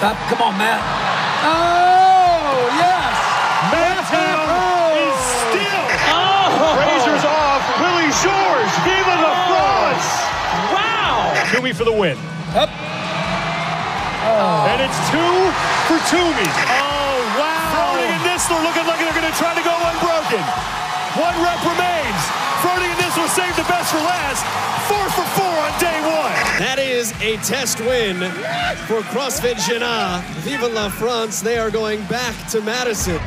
Up, come on, Matt. Oh, yes. Mantown is still. Razors off. Willie George. Viva la France. Wow. Toomey for the win. Up. Oh. And it's two for Toomey. Oh, wow. Froning and Nistler looking like they're going to try to go unbroken. One rep remains. Froning and Nistler saved the best for last. Four for four on day one. That is a test win for CrossFit Jena. Vive la France. They are going back to Madison.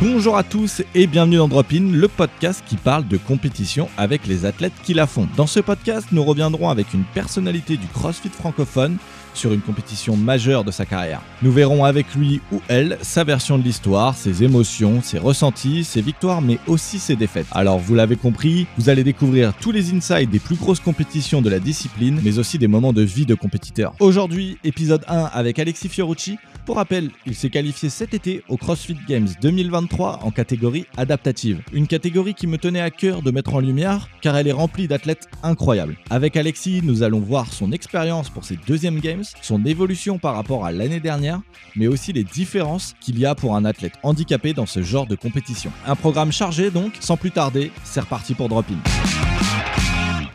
Bonjour à tous et bienvenue dans Drop In, le podcast qui parle de compétition avec les athlètes qui la font. Dans ce podcast, nous reviendrons avec une personnalité du CrossFit francophone sur une compétition majeure de sa carrière. Nous verrons avec lui ou elle sa version de l'histoire, ses émotions, ses ressentis, ses victoires, mais aussi ses défaites. Alors vous l'avez compris, vous allez découvrir tous les insights des plus grosses compétitions de la discipline, mais aussi des moments de vie de compétiteurs. Aujourd'hui, épisode 1 avec Alexis Fiorucci. Pour rappel, il s'est qualifié cet été au CrossFit Games 2023 en catégorie adaptative. Une catégorie qui me tenait à cœur de mettre en lumière car elle est remplie d'athlètes incroyables. Avec Alexis, nous allons voir son expérience pour ses deuxièmes Games, son évolution par rapport à l'année dernière, mais aussi les différences qu'il y a pour un athlète handicapé dans ce genre de compétition. Un programme chargé donc, sans plus tarder, c'est reparti pour Drop In.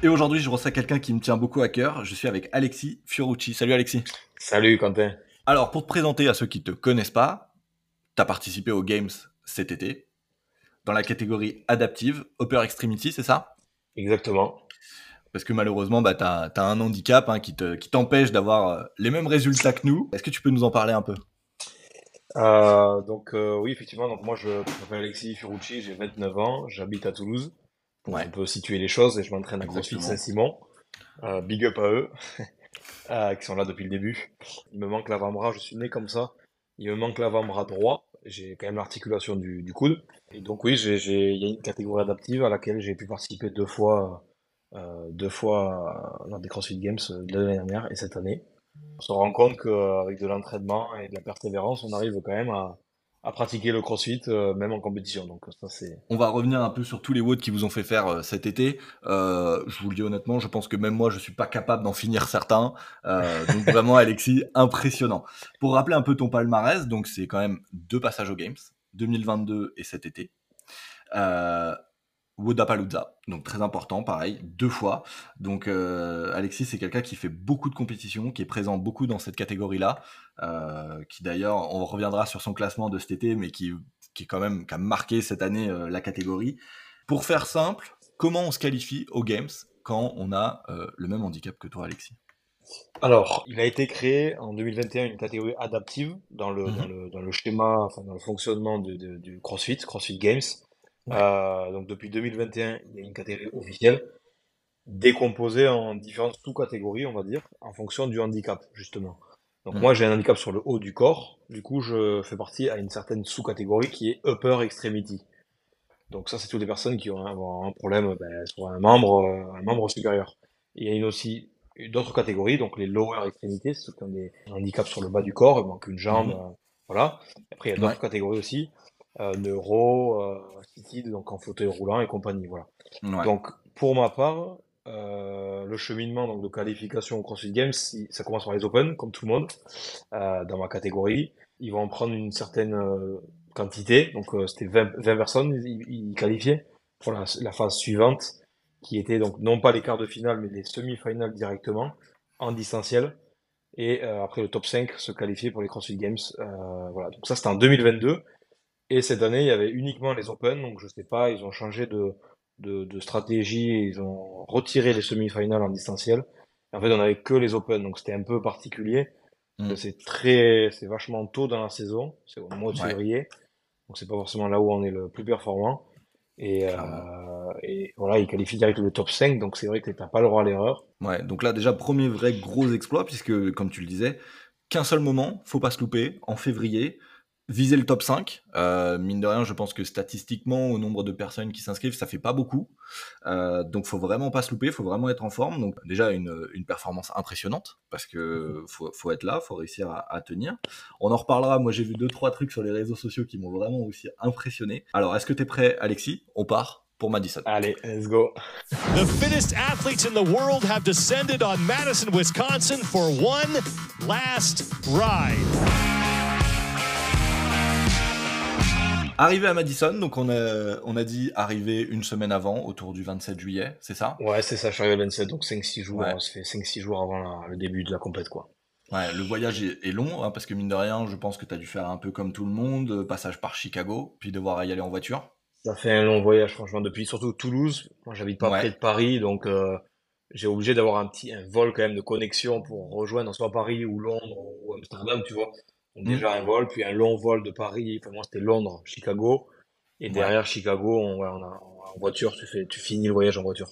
Et aujourd'hui, je reçois quelqu'un qui me tient beaucoup à cœur. Je suis avec Alexis Fiorucci. Salut Alexis. Salut Quentin. Alors, pour te présenter à ceux qui ne te connaissent pas, tu as participé aux Games cet été dans la catégorie adaptive, Upper Extremity, c'est ça? Exactement. Parce que malheureusement, bah, tu as, un handicap hein, qui t'empêche d'avoir euh, les mêmes résultats que nous. Est-ce que tu peux nous en parler un peu? Euh, Donc euh, oui, effectivement, donc moi je m'appelle Alexis Firucci, j'ai 29 ans, j'habite à Toulouse. Ouais. On peut situer les choses et je m'entraîne à CrossFit Saint-Simon. Euh, big up à eux, euh, qui sont là depuis le début. Il me manque l'avant-bras, je suis né comme ça. Il me manque l'avant-bras droit. J'ai quand même l'articulation du, coude. Et donc oui, il y a une catégorie adaptive à laquelle j'ai pu participer deux fois, euh, deux fois dans des CrossFit Games de l'année dernière et cette année. On se rend compte qu'avec de l'entraînement et de la persévérance, on arrive quand même à, à pratiquer le crossfit euh, même en compétition. Donc ça c'est. On va revenir un peu sur tous les WOD qui vous ont fait faire euh, cet été. Euh, je vous le dis honnêtement, je pense que même moi je suis pas capable d'en finir certains. Euh, donc vraiment Alexis, impressionnant. Pour rappeler un peu ton palmarès, donc c'est quand même deux passages aux Games, 2022 et cet été. Wodapalooza, donc très important, pareil, deux fois. Donc euh, Alexis, c'est quelqu'un qui fait beaucoup de compétitions, qui est présent beaucoup dans cette catégorie-là, euh, qui d'ailleurs, on reviendra sur son classement de cet été, mais qui, qui est quand même qui a marqué cette année euh, la catégorie. Pour faire simple, comment on se qualifie aux Games quand on a le même handicap que toi, Alexis? Alors, il a été créé en 2021 une catégorie adaptive dans le, Mhm. dans le, dans le schéma, enfin dans le fonctionnement de, de- du CrossFit, CrossFit Games. Ouais. Euh, donc depuis 2021, il y a une catégorie officielle décomposée en différentes sous-catégories, on va dire, en fonction du handicap, justement. Donc Mhm. moi, j'ai un handicap sur le haut du corps. Du coup, je fais partie à une certaine sous-catégorie qui est Upper Extremity. Donc ça, c'est toutes les personnes qui ont un, un problème ben, sur un membre, euh, un membre supérieur. Il y a une aussi d'autres catégories, donc les lower extrémités, c'est ceux qui ont des handicaps sur le bas du corps, il manque une jambe, Mhm. euh, voilà. Après, il y a d'autres Ouais. catégories aussi, neuro, euh, assisted, donc en fauteuil roulant et compagnie, voilà. Ouais. Donc, pour ma part, euh, le cheminement donc, de qualification au CrossFit Games, si- ça commence par les Open, comme tout le monde, euh, dans ma catégorie. Ils vont en prendre une certaine euh, quantité, donc euh, c'était 20, 20 personnes, ils, ils qualifiaient pour la, la phase suivante, qui était donc non pas les quarts de finale, mais les semi-finales directement, en distanciel. Et euh, après, le top 5 se qualifiait pour les CrossFit Games. Euh, voilà, donc ça c'était en 2022. Et cette année, il y avait uniquement les Open, donc je sais pas, ils ont changé de, de, de stratégie, ils ont retiré les semi-finales en distanciel. Et en fait, on avait que les Open, donc c'était un peu particulier. Mm. Euh, C'est très, c'est vachement tôt dans la saison, c'est au mois de Ouais. février, donc c'est pas forcément là où on est le plus performant. Et, euh, et voilà, ils qualifient direct le top 5, donc c'est vrai que t'as pas le droit à l'erreur. Ouais, donc là déjà premier vrai gros exploit puisque comme tu le disais, qu'un seul moment, faut pas se louper, en février, viser le top 5. Euh, mine de rien, je pense que statistiquement, au nombre de personnes qui s'inscrivent, ça fait pas beaucoup. Euh, donc faut vraiment pas se louper, faut vraiment être en forme. Donc déjà une, une performance impressionnante parce que faut, faut être là, faut réussir à, à tenir. On en reparlera. Moi j'ai vu deux trois trucs sur les réseaux sociaux qui m'ont vraiment aussi impressionné. Alors est-ce que t'es prêt, Alexis? On part. pour Madison. Allez, let's go. The fittest athletes in the world have descended on Madison, Wisconsin for one last ride. Arrivé à Madison, donc on a, on a dit arriver une semaine avant, autour du 27 juillet, c'est ça? Ouais, c'est ça, je suis arrivé le 27, donc 5-6 jours, Ouais. on se fait 5-6 jours avant la- le début de la compète, quoi. Ouais, le voyage est, est long, hein, parce que mine de rien, je pense que tu as dû faire un peu comme tout le monde, euh, passage par Chicago, puis devoir y aller en voiture. Ça fait un long voyage, franchement, depuis surtout Toulouse. Moi, j'habite pas Ouais. près de Paris, donc euh, j'ai obligé d'avoir un petit un vol quand même de connexion pour rejoindre soit Paris ou Londres ou Amsterdam, tu vois. Donc Mm. déjà un vol, puis un long vol de Paris. Enfin, moi, c'était Londres, Chicago. Et Ouais. derrière Chicago, on, on a, en voiture, tu fais, tu finis le voyage en voiture.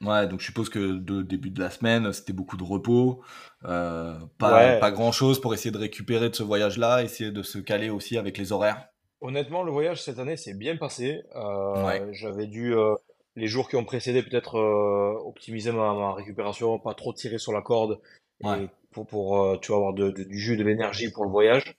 Ouais, donc je suppose que de début de la semaine, c'était beaucoup de repos, euh, pas, Ouais. pas grand-chose pour essayer de récupérer de ce voyage-là, essayer de se caler aussi avec les horaires? Honnêtement, le voyage cette année s'est bien passé. Euh, Ouais. J'avais dû, euh, les jours qui ont précédé, peut-être optimiser ma, ma récupération, pas trop tirer sur la corde, et pour, pour euh, tu vois, avoir de- de- du jus, de l'énergie pour le voyage.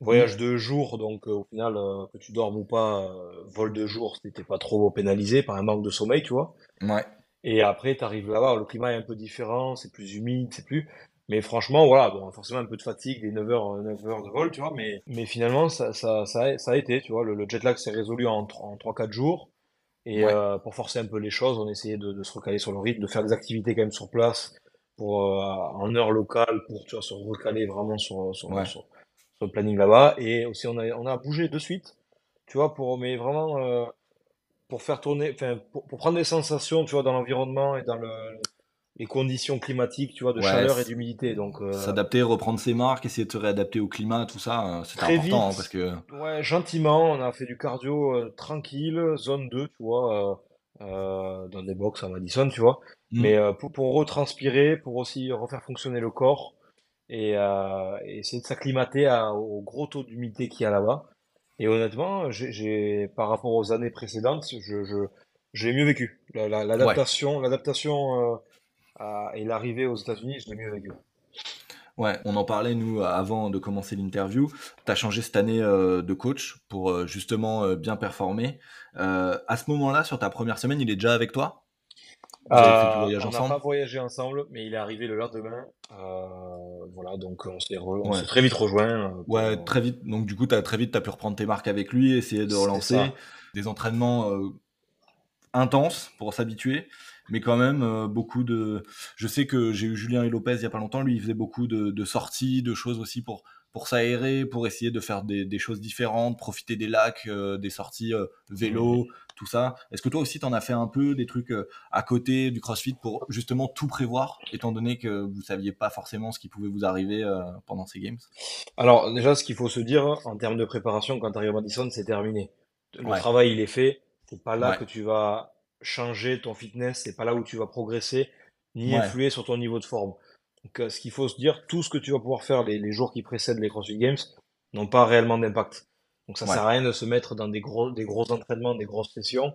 Voyage de jour, donc euh, au final, euh, que tu dormes ou pas, euh, vol de jour, c'était pas trop pénalisé par un manque de sommeil, tu vois. Ouais, Et après, tu arrives là-bas, le climat est un peu différent, c'est plus humide, c'est plus. Mais franchement, voilà, bon, forcément un peu de fatigue, des 9 heures, 9 heures de vol, tu vois, mais, mais finalement, ça, ça, ça, a, ça a été, tu vois, le, le jet lag s'est résolu en, en 3-4 jours. Et Ouais. euh, pour forcer un peu les choses, on essayait de, de se recaler sur le rythme, de faire des activités quand même sur place, pour, euh, en heure locale, pour, tu vois, se recaler vraiment sur, sur, Ouais. sur, sur le planning là-bas. Et aussi, on a, on a bougé de suite, tu vois, pour, mais vraiment, euh, pour faire tourner, enfin, pour, pour prendre des sensations, tu vois, dans l'environnement et dans le, les conditions climatiques, tu vois, de Ouais, chaleur et d'humidité. Donc, euh, s'adapter, reprendre ses marques, essayer de se réadapter au climat, tout ça, c'est Très important, hein, vite. parce que... ouais, gentiment, on a fait du cardio euh, tranquille, zone 2, tu vois, euh, dans des box à Madison, tu vois. Mm. Mais euh, pour, pour retranspirer, pour aussi refaire fonctionner le corps et, euh, et essayer de s'acclimater au gros taux d'humidité qu'il y a là-bas. Et honnêtement, j'ai, par rapport aux années précédentes, je, je, j'ai mieux vécu. La- la- L'adaptation, euh, et l'arrivée aux États-Unis, je l'ai mieux vécu. Ouais, on en parlait nous avant de commencer l'interview. Tu as changé cette année euh, de coach pour euh, justement bien performer. À ce moment-là, sur ta première semaine, il est déjà avec toi? Vous avez fait tout le Euh, voyage on n'a ensemble pas voyagé ensemble, mais il est arrivé le lendemain. Euh, voilà, donc on s'est re- Ouais. très vite rejoint. euh, pour- Ouais, très vite. Donc du coup, t'as très vite, tu as pu reprendre tes marques avec lui, essayer de relancer des entraînements intenses pour s'habituer, mais quand même euh, beaucoup de. Je sais que j'ai eu Julien et Lopez il y a pas longtemps. Lui, il faisait beaucoup de, de sorties, de choses aussi pour pour s'aérer, pour essayer de faire des, des choses différentes, profiter des lacs, euh, des sorties euh, vélo, tout ça. Est-ce que toi aussi, t'en as fait un peu des trucs euh, à côté du CrossFit pour justement tout prévoir, étant donné que vous saviez pas forcément ce qui pouvait vous arriver euh, pendant ces games? Alors déjà, ce qu'il faut se dire en termes de préparation, quand tu arrives à Madison, c'est terminé. Le Ouais. travail, il est fait. C'est pas là Ouais. que tu vas changer ton fitness, c'est pas là où tu vas progresser, ni Ouais. influer sur ton niveau de forme. Donc, euh, ce qu'il faut se dire, tout ce que tu vas pouvoir faire les, les jours qui précèdent les CrossFit Games n'ont pas réellement d'impact. Donc ça Ouais. sert à rien de se mettre dans des gros, des gros entraînements, des grosses sessions.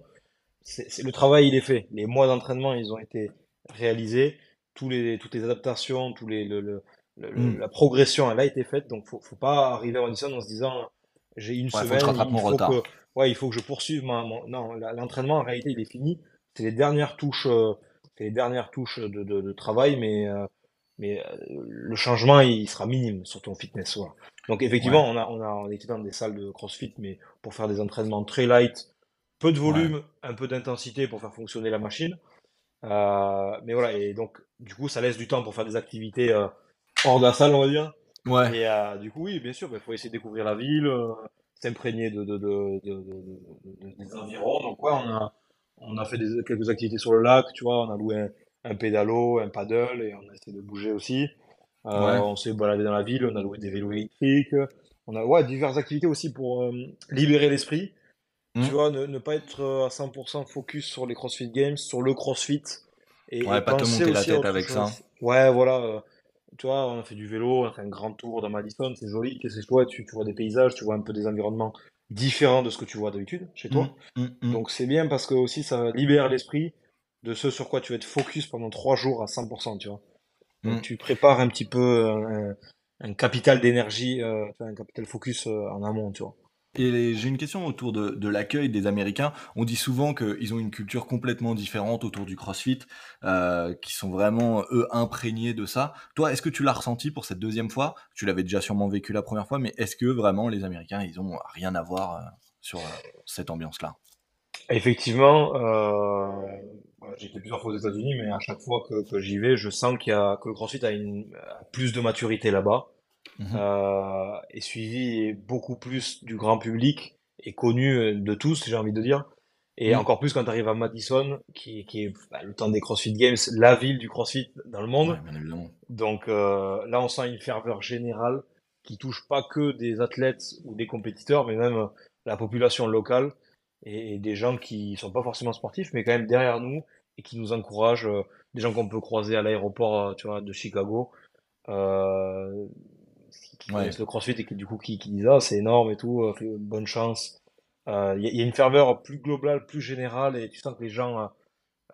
C'est, le travail, il est fait. Les mois d'entraînement, ils ont été réalisés. Tous les, toutes les adaptations, tous les, le, le- le- le- Mm. la progression, elle a été faite. Donc faut, faut pas arriver à Madison en se disant, j'ai une faut que je semaine, rattrape il mon faut retard. que, ouais, il faut que je poursuive ma, mon- non, l'entraînement, en réalité, il est fini. C'est les dernières touches, euh, c'est les dernières touches de, de, de travail, mais, euh, mais euh, le changement, il sera minime sur ton fitness. Voilà. Donc effectivement, on a, on a, était dans des salles de CrossFit, mais pour faire des entraînements très light, peu de volume, un peu d'intensité pour faire fonctionner la machine. Euh, mais voilà, et donc du coup, ça laisse du temps pour faire des activités euh, hors de la salle, on va dire. Ouais. Et euh, du coup, oui, bien sûr, il faut essayer de découvrir la ville, s'imprégner de, de, de, de, de- de- de- des environs. Donc ouais, on a, on a fait des, quelques activités sur le lac, tu vois, on a loué un, un pédalo, un paddle, et on a essayé de bouger aussi. Euh, Ouais. On s'est baladé dans la ville, on a loué des vélos électriques. On a ouais, diverses activités aussi pour euh, libérer l'esprit. Tu vois, ne, ne pas être euh, à 100% focus sur les CrossFit Games, sur le CrossFit. Et, Ouais, et pas te monter la tête avec ça. Ouais, voilà. euh, tu vois, on a fait du vélo, on a fait un grand tour dans Madison, c'est joli. C'est chouette, tu, tu vois des paysages, tu vois un peu des environnements différents de ce que tu vois d'habitude chez toi. Mm, mm, mm. Donc c'est bien parce que aussi ça libère l'esprit de ce sur quoi tu vas être focus pendant trois jours à 100%, tu vois. Donc Mm. tu prépares un petit peu un, un capital d'énergie, euh, un capital focus euh, en amont, tu vois. Et j'ai une question autour de, l'accueil des Américains. On dit souvent qu'ils ont une culture complètement différente autour du CrossFit, euh, qui sont vraiment, eux, imprégnés de ça. Toi, est-ce que tu l'as ressenti pour cette deuxième fois? Tu l'avais déjà sûrement vécu la première fois, mais est-ce que vraiment les Américains, ils ont rien à voir euh, sur euh, cette ambiance-là? Effectivement, été plusieurs fois aux États-Unis, mais à chaque fois que, j'y vais, je sens qu'il y a, que le CrossFit a, une, a plus de maturité là-bas. Euh, est suivi beaucoup plus du grand public et connu euh, de tous, j'ai envie de dire. Et mhm. encore plus quand tu arrives à Madison, qui, qui est bah, le temps des CrossFit Games, la ville du CrossFit dans le monde. Donc euh, là, on sent une ferveur générale qui touche pas que des athlètes ou des compétiteurs, mais même la population locale et, des gens qui sont pas forcément sportifs, mais quand même derrière nous et qui nous encouragent. Euh, des gens qu'on peut croiser à l'aéroport, tu vois, de Chicago. Euh, qui connaissent le crossfit et qui du coup qui, qui disent ah c'est énorme et tout, euh, bonne chance. Il euh, y, y, a une ferveur plus globale, plus générale et tu sens que les gens,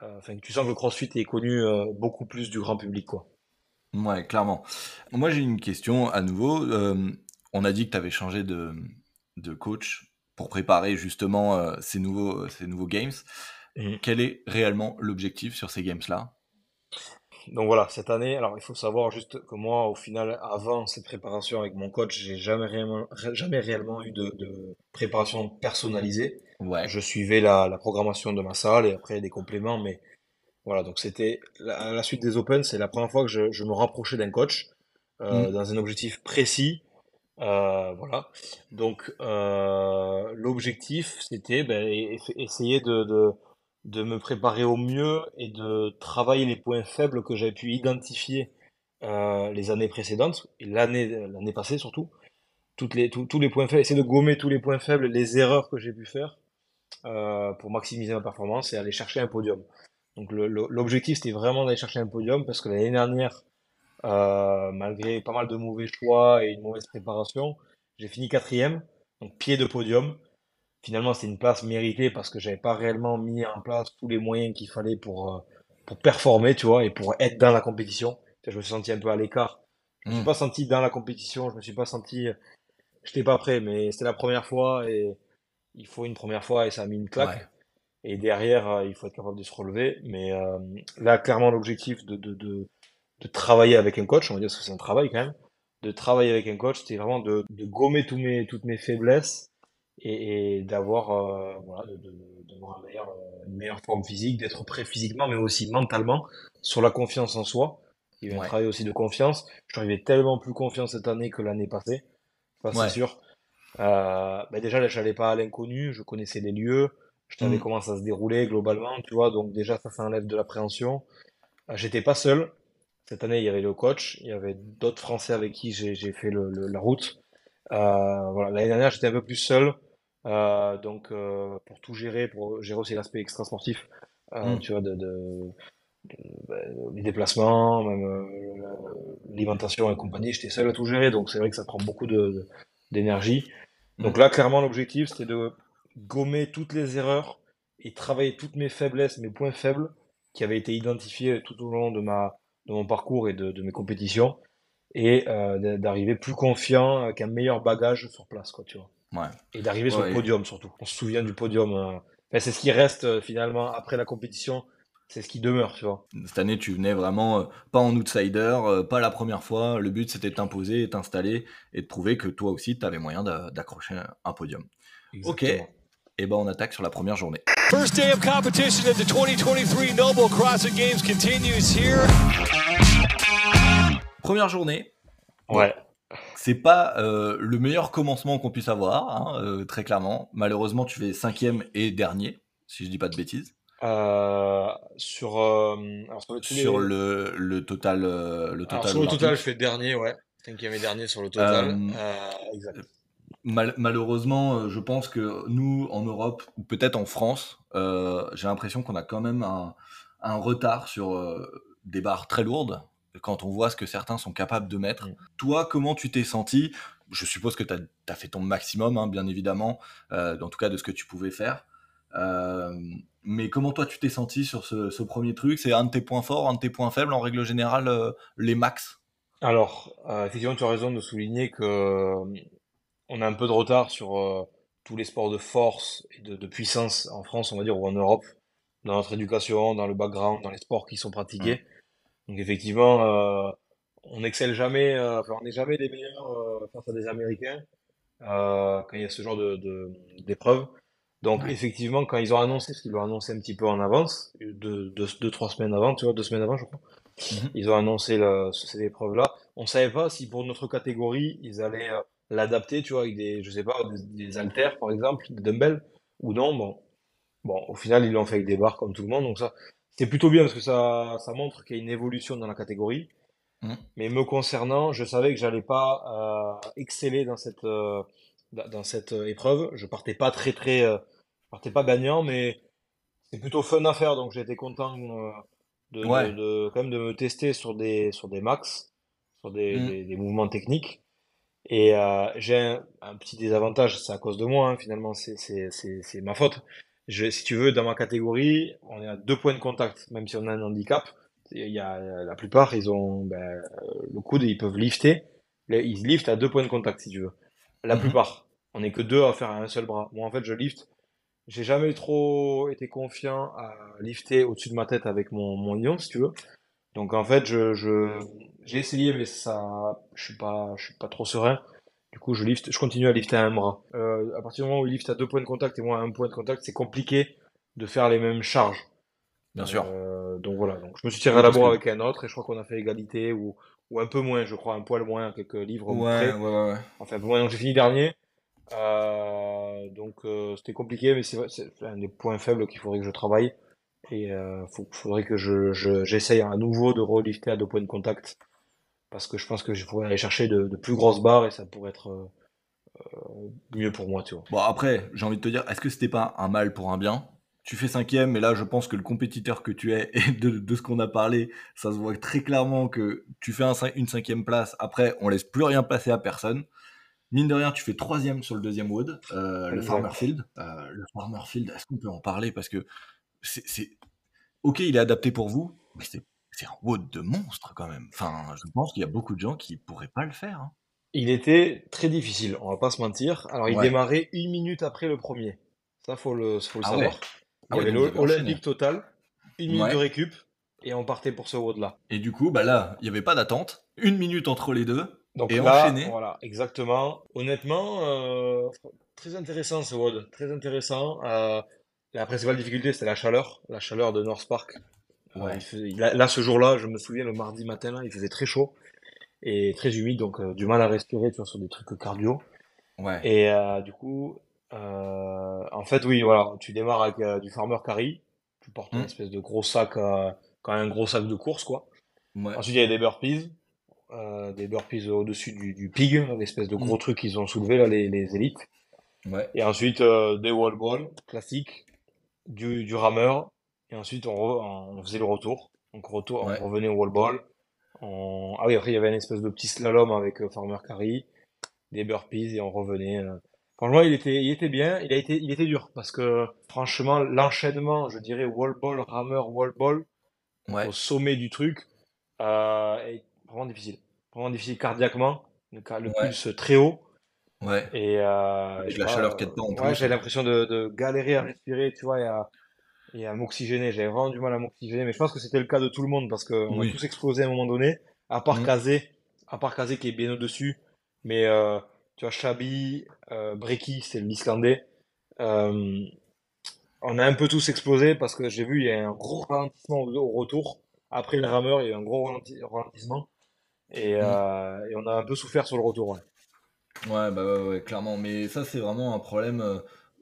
euh, enfin tu sens que le crossfit est connu beaucoup plus du grand public quoi. Ouais, clairement. Moi j'ai une question à nouveau. on a dit que tu avais changé de, de coach pour préparer justement ces, nouveaux, ces nouveaux games. Mmh. Quel est réellement l'objectif sur ces games-là? Donc voilà, cette année, alors il faut savoir juste que moi, au final, avant cette préparation avec mon coach, j'ai jamais réellement, jamais réellement eu de, préparation personnalisée. Ouais. Je suivais la, programmation de ma salle et après des compléments, mais voilà, donc c'était la, la, suite des Open, c'est la première fois que je, me rapprochais d'un coach euh, mm. dans un objectif précis. Euh, voilà. Donc euh, l'objectif, c'était ben, essayer de de me préparer au mieux et de travailler les points faibles que j'avais pu identifier euh, les années précédentes et l'année passée surtout toutes les tous les points faibles essayer de gommer tous les points faibles les erreurs que j'ai pu faire pour maximiser ma performance et aller chercher un podium donc l'objectif c'était vraiment d'aller chercher un podium parce que l'année dernière euh, malgré pas mal de mauvais choix et une mauvaise préparation j'ai fini quatrième donc pied de podium finalement c'était une place méritée parce que j'avais pas réellement mis en place tous les moyens qu'il fallait pour, euh, pour performer, tu vois, et pour être dans la compétition. Je me suis senti un peu à l'écart. Je me suis hmm. pas senti dans la compétition, je me suis pas senti, j'étais pas prêt, mais c'était la première fois et il faut une première fois et ça a mis une claque. Et derrière, euh, il faut être capable de se relever. Mais euh, là, clairement, l'objectif de, de, de, de, travailler avec un coach, on va dire que c'est un travail quand même, de travailler avec un coach, c'était vraiment de, de gommer tous mes, toutes mes faiblesses et, d'avoir euh, voilà, d'avoir euh, une meilleure forme physique, d'être prêt physiquement, mais aussi mentalement, sur la confiance en soi. Il y a un travail aussi de confiance. Je suis arrivé tellement plus confiant cette année que l'année passée, c'est sûr. Euh, bah déjà, j'allais pas à l'inconnu, je connaissais les lieux, je savais mm. comment ça se déroulait globalement, tu vois, donc déjà, ça, ça enlève de l'appréhension. Euh, j'étais pas seul. Cette année, il y avait le coach, il y avait d'autres Français avec qui j'ai fait le, la route. Euh, voilà, l'année dernière, j'étais un peu plus seul. Euh, donc euh, pour tout gérer, pour gérer aussi l'aspect extra sportif, euh, mm. tu vois, de, de, bah, les déplacements, même l'alimentation et compagnie, j'étais seul à tout gérer, donc c'est vrai que ça prend beaucoup d'énergie. Mm. Donc là, clairement, l'objectif, c'était de gommer toutes les erreurs et travailler toutes mes faiblesses, mes points faibles qui avaient été identifiés tout au long de ma de mon parcours et de, de mes compétitions et euh, d'arriver plus confiant avec un meilleur bagage sur place, quoi, tu vois. Et d'arriver sur le podium surtout. On se souvient du podium. Euh. c'est ce qui reste euh, finalement après la compétition. C'est ce qui demeure, tu vois. Cette année, tu venais vraiment euh, pas en outsider, pas la première fois. Le but, c'était de t'imposer, t'installer et de prouver que toi aussi, tu avais moyen d'accrocher un podium. Ok. Et eh ben on attaque sur la première journée. First day of competition at the 2023 Noble CrossFit Games continues here. Première journée. Ouais c'est pas euh, le meilleur commencement qu'on puisse avoir, hein, euh, très clairement. Malheureusement, tu fais cinquième et dernier, si je dis pas de bêtises. Euh, sur sur, le, le, total le total. sur le total, je fais dernier, ouais. Cinquième et dernier sur le total. Malheureusement, je pense que nous, en Europe, ou peut-être en France, j'ai l'impression qu'on a quand même un, un retard sur des barres très lourdes quand on voit ce que certains sont capables de mettre. Mm. Toi, comment tu t'es senti? Je suppose que tu as, fait ton maximum, hein, bien évidemment, euh, en tout cas de ce que tu pouvais faire. Euh, mais comment toi tu t'es senti sur ce, premier truc? C'est un de tes points forts, un de tes points faibles en règle générale, euh, les max? Alors, effectivement, tu as raison de souligner que on a un peu de retard sur tous les sports de force et de, de puissance en France, on va dire, ou en Europe, dans notre éducation, dans le background, dans les sports qui sont pratiqués. Donc effectivement, euh, on n'excelle jamais, euh, enfin, on n'est jamais les meilleurs euh, face à des Américains euh, quand il y a ce genre de, d'épreuves. Donc Ouais. effectivement, quand ils ont annoncé, parce qu'ils l'ont annoncé un petit peu en avance, deux, deux, deux, trois semaines avant, tu vois, deux semaines avant, je crois, Mhm. ils ont annoncé le, cette épreuve-là. On savait pas si pour notre catégorie, ils allaient euh, l'adapter, tu vois, avec des, je sais pas, des, des haltères, par exemple, des dumbbells, ou non. Bon, bon, au final, ils l'ont fait avec des barres comme tout le monde, donc ça, c'est plutôt bien parce que ça, ça montre qu'il y a une évolution dans la catégorie. Mhm. Mais me concernant, je savais que j'allais pas euh, exceller dans cette, euh, dans cette euh, épreuve. Je partais pas très très, euh, je partais pas gagnant, mais c'est plutôt fun à faire, donc j'ai été content de, Ouais. de, de- quand même de me tester sur des sur des max, sur des, Mm. des, des mouvements techniques. Et euh, j'ai un, un petit désavantage, c'est à cause de moi, hein, finalement, c'est c'est c'est c'est ma faute. Je, si tu veux, dans ma catégorie, on est à deux points de contact, même si on a un handicap. Il y a la plupart, ils ont ben, le coude, ils peuvent lifter. Ils liftent à deux points de contact, si tu veux. La Mhm. plupart. On est que deux à faire un seul bras. Moi, en fait, je lift. J'ai jamais trop été confiant à lifter au-dessus de ma tête avec mon, mon lion, si tu veux. Donc, en fait, je, je, j'ai essayé, mais ça, je suis pas, je suis pas trop serein. Du coup, je lift, je continue à lifter à un bras. Euh, à partir du moment où il lift à deux points de contact et moi à un point de contact, c'est compliqué de faire les mêmes charges. Bien sûr. Euh, donc voilà, donc je me suis tiré à la bourre avec un autre et je crois qu'on a fait égalité ou, ou un peu moins, je crois, un poil moins, quelques livres Ouais, près. ouais, ouais. Enfin, un peu moins, donc j'ai fini dernier. Euh, donc c'était compliqué, mais c'est un des points faibles qu'il faudrait que je travaille. Et euh, faut, faudrait que je, je, j'essaye à nouveau de relifter à deux points de contact. Parce que je pense que je pourrais aller chercher de, de plus grosses barres et ça pourrait être euh, euh, mieux pour moi, tu vois. Bon, après, j'ai envie de te dire, est-ce que c'était pas un mal pour un bien? Tu fais cinquième, mais là, je pense que le compétiteur que tu es, et de, de ce qu'on a parlé, ça se voit très clairement que tu fais un une cinquième place. Après, on laisse plus rien passer à personne. Mine de rien, tu fais troisième sur le deuxième wood, euh, le. Farmerfield. Euh, le Farmerfield, est-ce qu'on peut en parler? Parce que c'est, c'est- Ok, il est adapté pour vous, mais c'est, c'est un wood de monstre quand même. Enfin, je pense qu'il y a beaucoup de gens qui pourraient pas le faire. hein. Il était très difficile, on va pas se mentir. Alors il Ouais. démarrait une minute après le premier. Ça, faut le, faut le Ah savoir. ouais. Il Ah y ouais, avait donc vous avez l'Olympique enchaîné. total, une minute Ouais. de récup, et on partait pour ce WOD-là. Et du coup, bah là, il n'y avait pas d'attente. Une minute entre les deux. Donc Et là, enchaîner. voilà, exactement. Honnêtement, euh, très intéressant ce WOD, très intéressant. Euh, la principale difficulté, c'était la chaleur, la chaleur de North Park. Euh, Ouais. il faisait- là, là, ce jour-là, je me souviens, le mardi matin, là, il faisait très chaud et très humide, donc euh, du mal à respirer, tu vois, sur des trucs cardio. Ouais. Et euh, du coup, euh, en fait, oui, voilà, tu démarres avec du farmer carry, tu portes une Mm. espèce de gros sac, quand même un gros sac de course, quoi. Ouais. Ensuite, il y a des burpees, des burpees au-dessus du, du pig, l'espèce de gros Mm. truc qu'ils ont soulevé, là, les, les élites. Ouais. Et ensuite, des wall balls classiques, du, du rameur, et ensuite, on, re- on faisait le retour. Donc, retour, Ouais. on revenait au wall ball. On... Ah oui, après, il y avait une espèce de petit slalom avec euh, farmer carry, des burpees, et on revenait. euh. Franchement, il était, il était bien, il a été, il était dur, parce que, franchement, l'enchaînement, je dirais, wall ball, rameur, wall ball, Ouais. au sommet du truc, euh, est vraiment difficile. Vraiment difficile cardiaquement, le, le Ouais. pulse très haut. Ouais. Et, euh, la pas, chaleur y a dedans ouais, j'avais l'impression de, de galérer à respirer, tu vois, et à, et à m'oxygéner. J'avais vraiment du mal à m'oxygéner, mais je pense que c'était le cas de tout le monde parce qu'on Oui. a tous explosé à un moment donné, à part Mhm. Kazé, à part Kazé qui est bien au-dessus. Mais euh, tu vois, Chabi, euh, Breki, c'est l'Islandais. Euh, on a un peu tous explosé parce que j'ai vu, il y a un gros ralentissement au, au retour. Après le rameur, il y a eu un gros ralenti- ralentissement. Et, euh, et on a un peu souffert sur le retour. ouais. Ouais, bah ouais, ouais, clairement. Mais ça, c'est vraiment un problème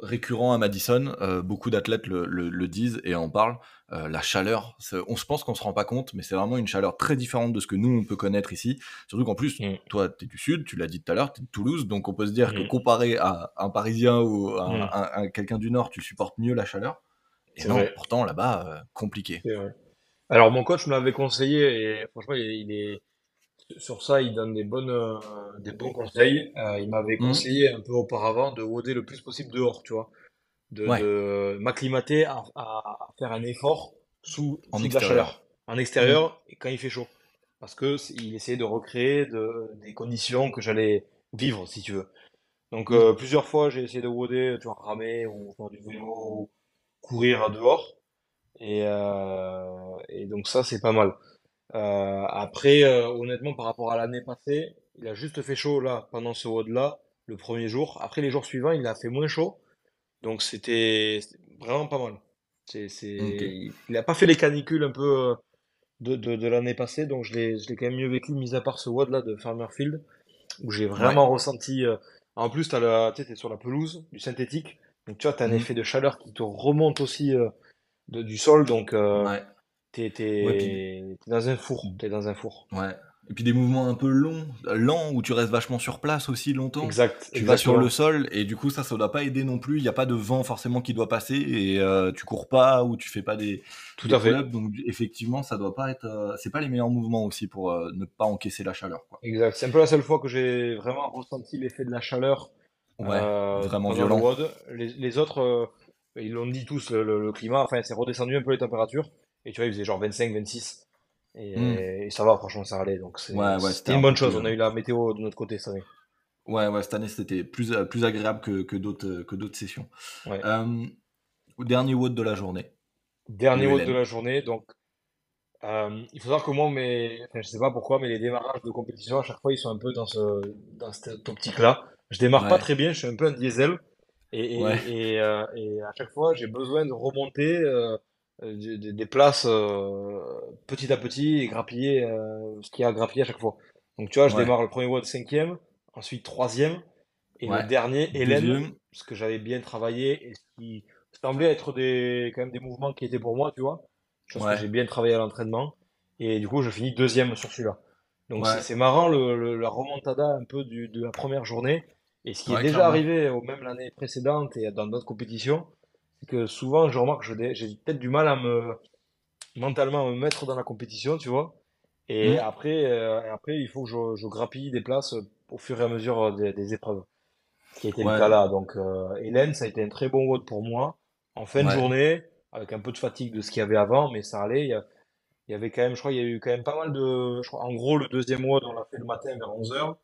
récurrent à Madison. Euh, beaucoup d'athlètes le, le- le disent et en parlent. Euh, la chaleur, on se pense qu'on se rend pas compte, mais c'est vraiment une chaleur très différente de ce que nous, on peut connaître ici. Surtout qu'en plus, Mm. toi, tu es du Sud, tu l'as dit tout à l'heure, tu es de Toulouse, donc on peut se dire que Mm. comparé à un Parisien ou à, Mm. à- à quelqu'un du Nord, tu supportes mieux la chaleur. Et non, pourtant, là-bas, euh, compliqué. Alors mon coach me l'avait conseillé et franchement il est- sur ça il donne des bonnes euh, des bons conseils. Euh, il m'avait Mhm. conseillé un peu auparavant de woder le plus possible dehors, tu vois, de, Ouais. de m'acclimater à, faire un effort sous, En sous de la extérieur. chaleur, en extérieur et quand il fait chaud, parce que il essayait de recréer de, des conditions que j'allais vivre si tu veux. Donc euh, plusieurs fois j'ai essayé de woder, tu vois, ramer ou faire du vélo, ou courir à dehors. Et, euh, et donc ça c'est pas mal. Euh, après, euh, honnêtement, par rapport à l'année passée, il a juste fait chaud là pendant ce WOD là, le premier jour. Après les jours suivants, il a fait moins chaud. Donc c'était vraiment pas mal. C'est. Il a pas fait les canicules un peu euh, de, de, de l'année passée, donc je l'ai, je l'ai quand même mieux vécu, mis à part ce WOD là de Farmerfield, où j'ai vraiment ressenti. euh, En plus, tu t'es sur la pelouse, du synthétique, donc tu vois, t'as un Mhm. effet de chaleur qui te remonte aussi euh, de, du sol, donc euh, Ouais. T'es, Ouais, dans un four, t'es dans un four. Ouais. Et puis des mouvements un peu longs, lents, où tu restes vachement sur place aussi longtemps. Exact. Tu vas sur le sol et du coup ça ça doit pas aider non plus. Il n'y a pas de vent forcément qui doit passer et euh, tu cours pas ou tu fais pas des, Tout des à fait. pull-ups. donc effectivement ça doit pas être euh, c'est pas les meilleurs mouvements aussi pour euh, ne pas encaisser la chaleur quoi. Exact. C'est un peu la seule fois que j'ai vraiment ressenti l'effet de la chaleur Ouais, euh, vraiment le violent. Les, les autres, euh, ils l'ont dit tous, le, le- le climat, enfin, c'est redescendu un peu les températures. Et tu vois, il faisait genre 25, 26. Et, Mm. et ça va, franchement, ça allait. Donc c'est Ouais, ouais, c'était c'était un une bonne chose. plus, On a eu la météo de notre côté cette année. Ouais ouais cette année c'était plus euh, plus agréable que, que d'autres euh, que d'autres sessions. Ouais. Euh, dernier WOD de la journée. Dernier LN. de la journée. Donc, euh, il faut savoir que moi, mes, enfin, je sais pas pourquoi, mais les démarrages de compétition, à chaque fois, ils sont un peu dans, ce, dans cette optique-là. Je démarre pas très bien, je suis un peu un diesel. Et, et, Ouais. et, euh, et à chaque fois, j'ai besoin de remonter euh, des, des- places euh, petit à petit et grappiller euh, ce qu'il y a à grappiller à chaque fois. Donc, tu vois, je Ouais. démarre le premier WOD cinquième, ensuite troisième, et Ouais. le dernier, Hélène, Deuxième. ce que j'avais bien travaillé et ce qui semblait être des, quand même des mouvements qui étaient pour moi, tu vois. Chose Ouais. que j'ai bien travaillé à l'entraînement. Et du coup, je finis deuxième sur celui-là. Donc Ouais. c'est c'est marrant le, le- la remontada un peu du, de la première journée. Et ce qui Ouais, est déjà clairement. arrivé au même l'année précédente et dans d'autres compétitions, c'est que souvent je remarque j'ai peut-être du mal à me mentalement à me mettre dans la compétition, tu vois. Et Mhm. après, euh, après, il faut que je, je grappille des places au fur et à mesure euh, des, des épreuves. Ce qui a été Ouais. le cas là. Donc, euh, Hélène, ça a été un très bon WOD pour moi. En fin de journée, avec un peu de fatigue de ce qu'il y avait avant, mais ça allait. Il y, a- il y avait quand même, je crois, il y a eu quand même pas mal de. Je crois, en gros, le deuxième WOD, on l'a fait le matin vers 11h,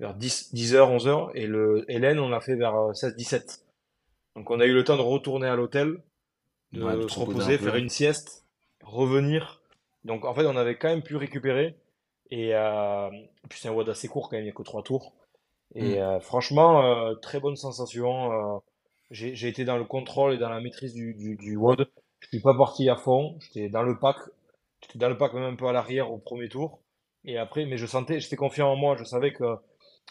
vers 10, 10h, 11h, et le Hélène, on l'a fait vers euh, 16, 17. Donc, on a eu le temps de retourner à l'hôtel, de Ouais, se reposer un faire une sieste, revenir. Donc, en fait, on avait quand même pu récupérer. Et euh, puis, c'est un WOD assez court quand même, il n'y a que trois tours. Et Mm. euh, franchement, euh, très bonne sensation. euh, j'ai été dans le contrôle et dans la maîtrise du, du, du WOD. Je suis pas parti à fond. J'étais dans le pack. J'étais dans le pack même un peu à l'arrière au premier tour. Et après, mais je sentais, j'étais confiant en moi. Je savais que,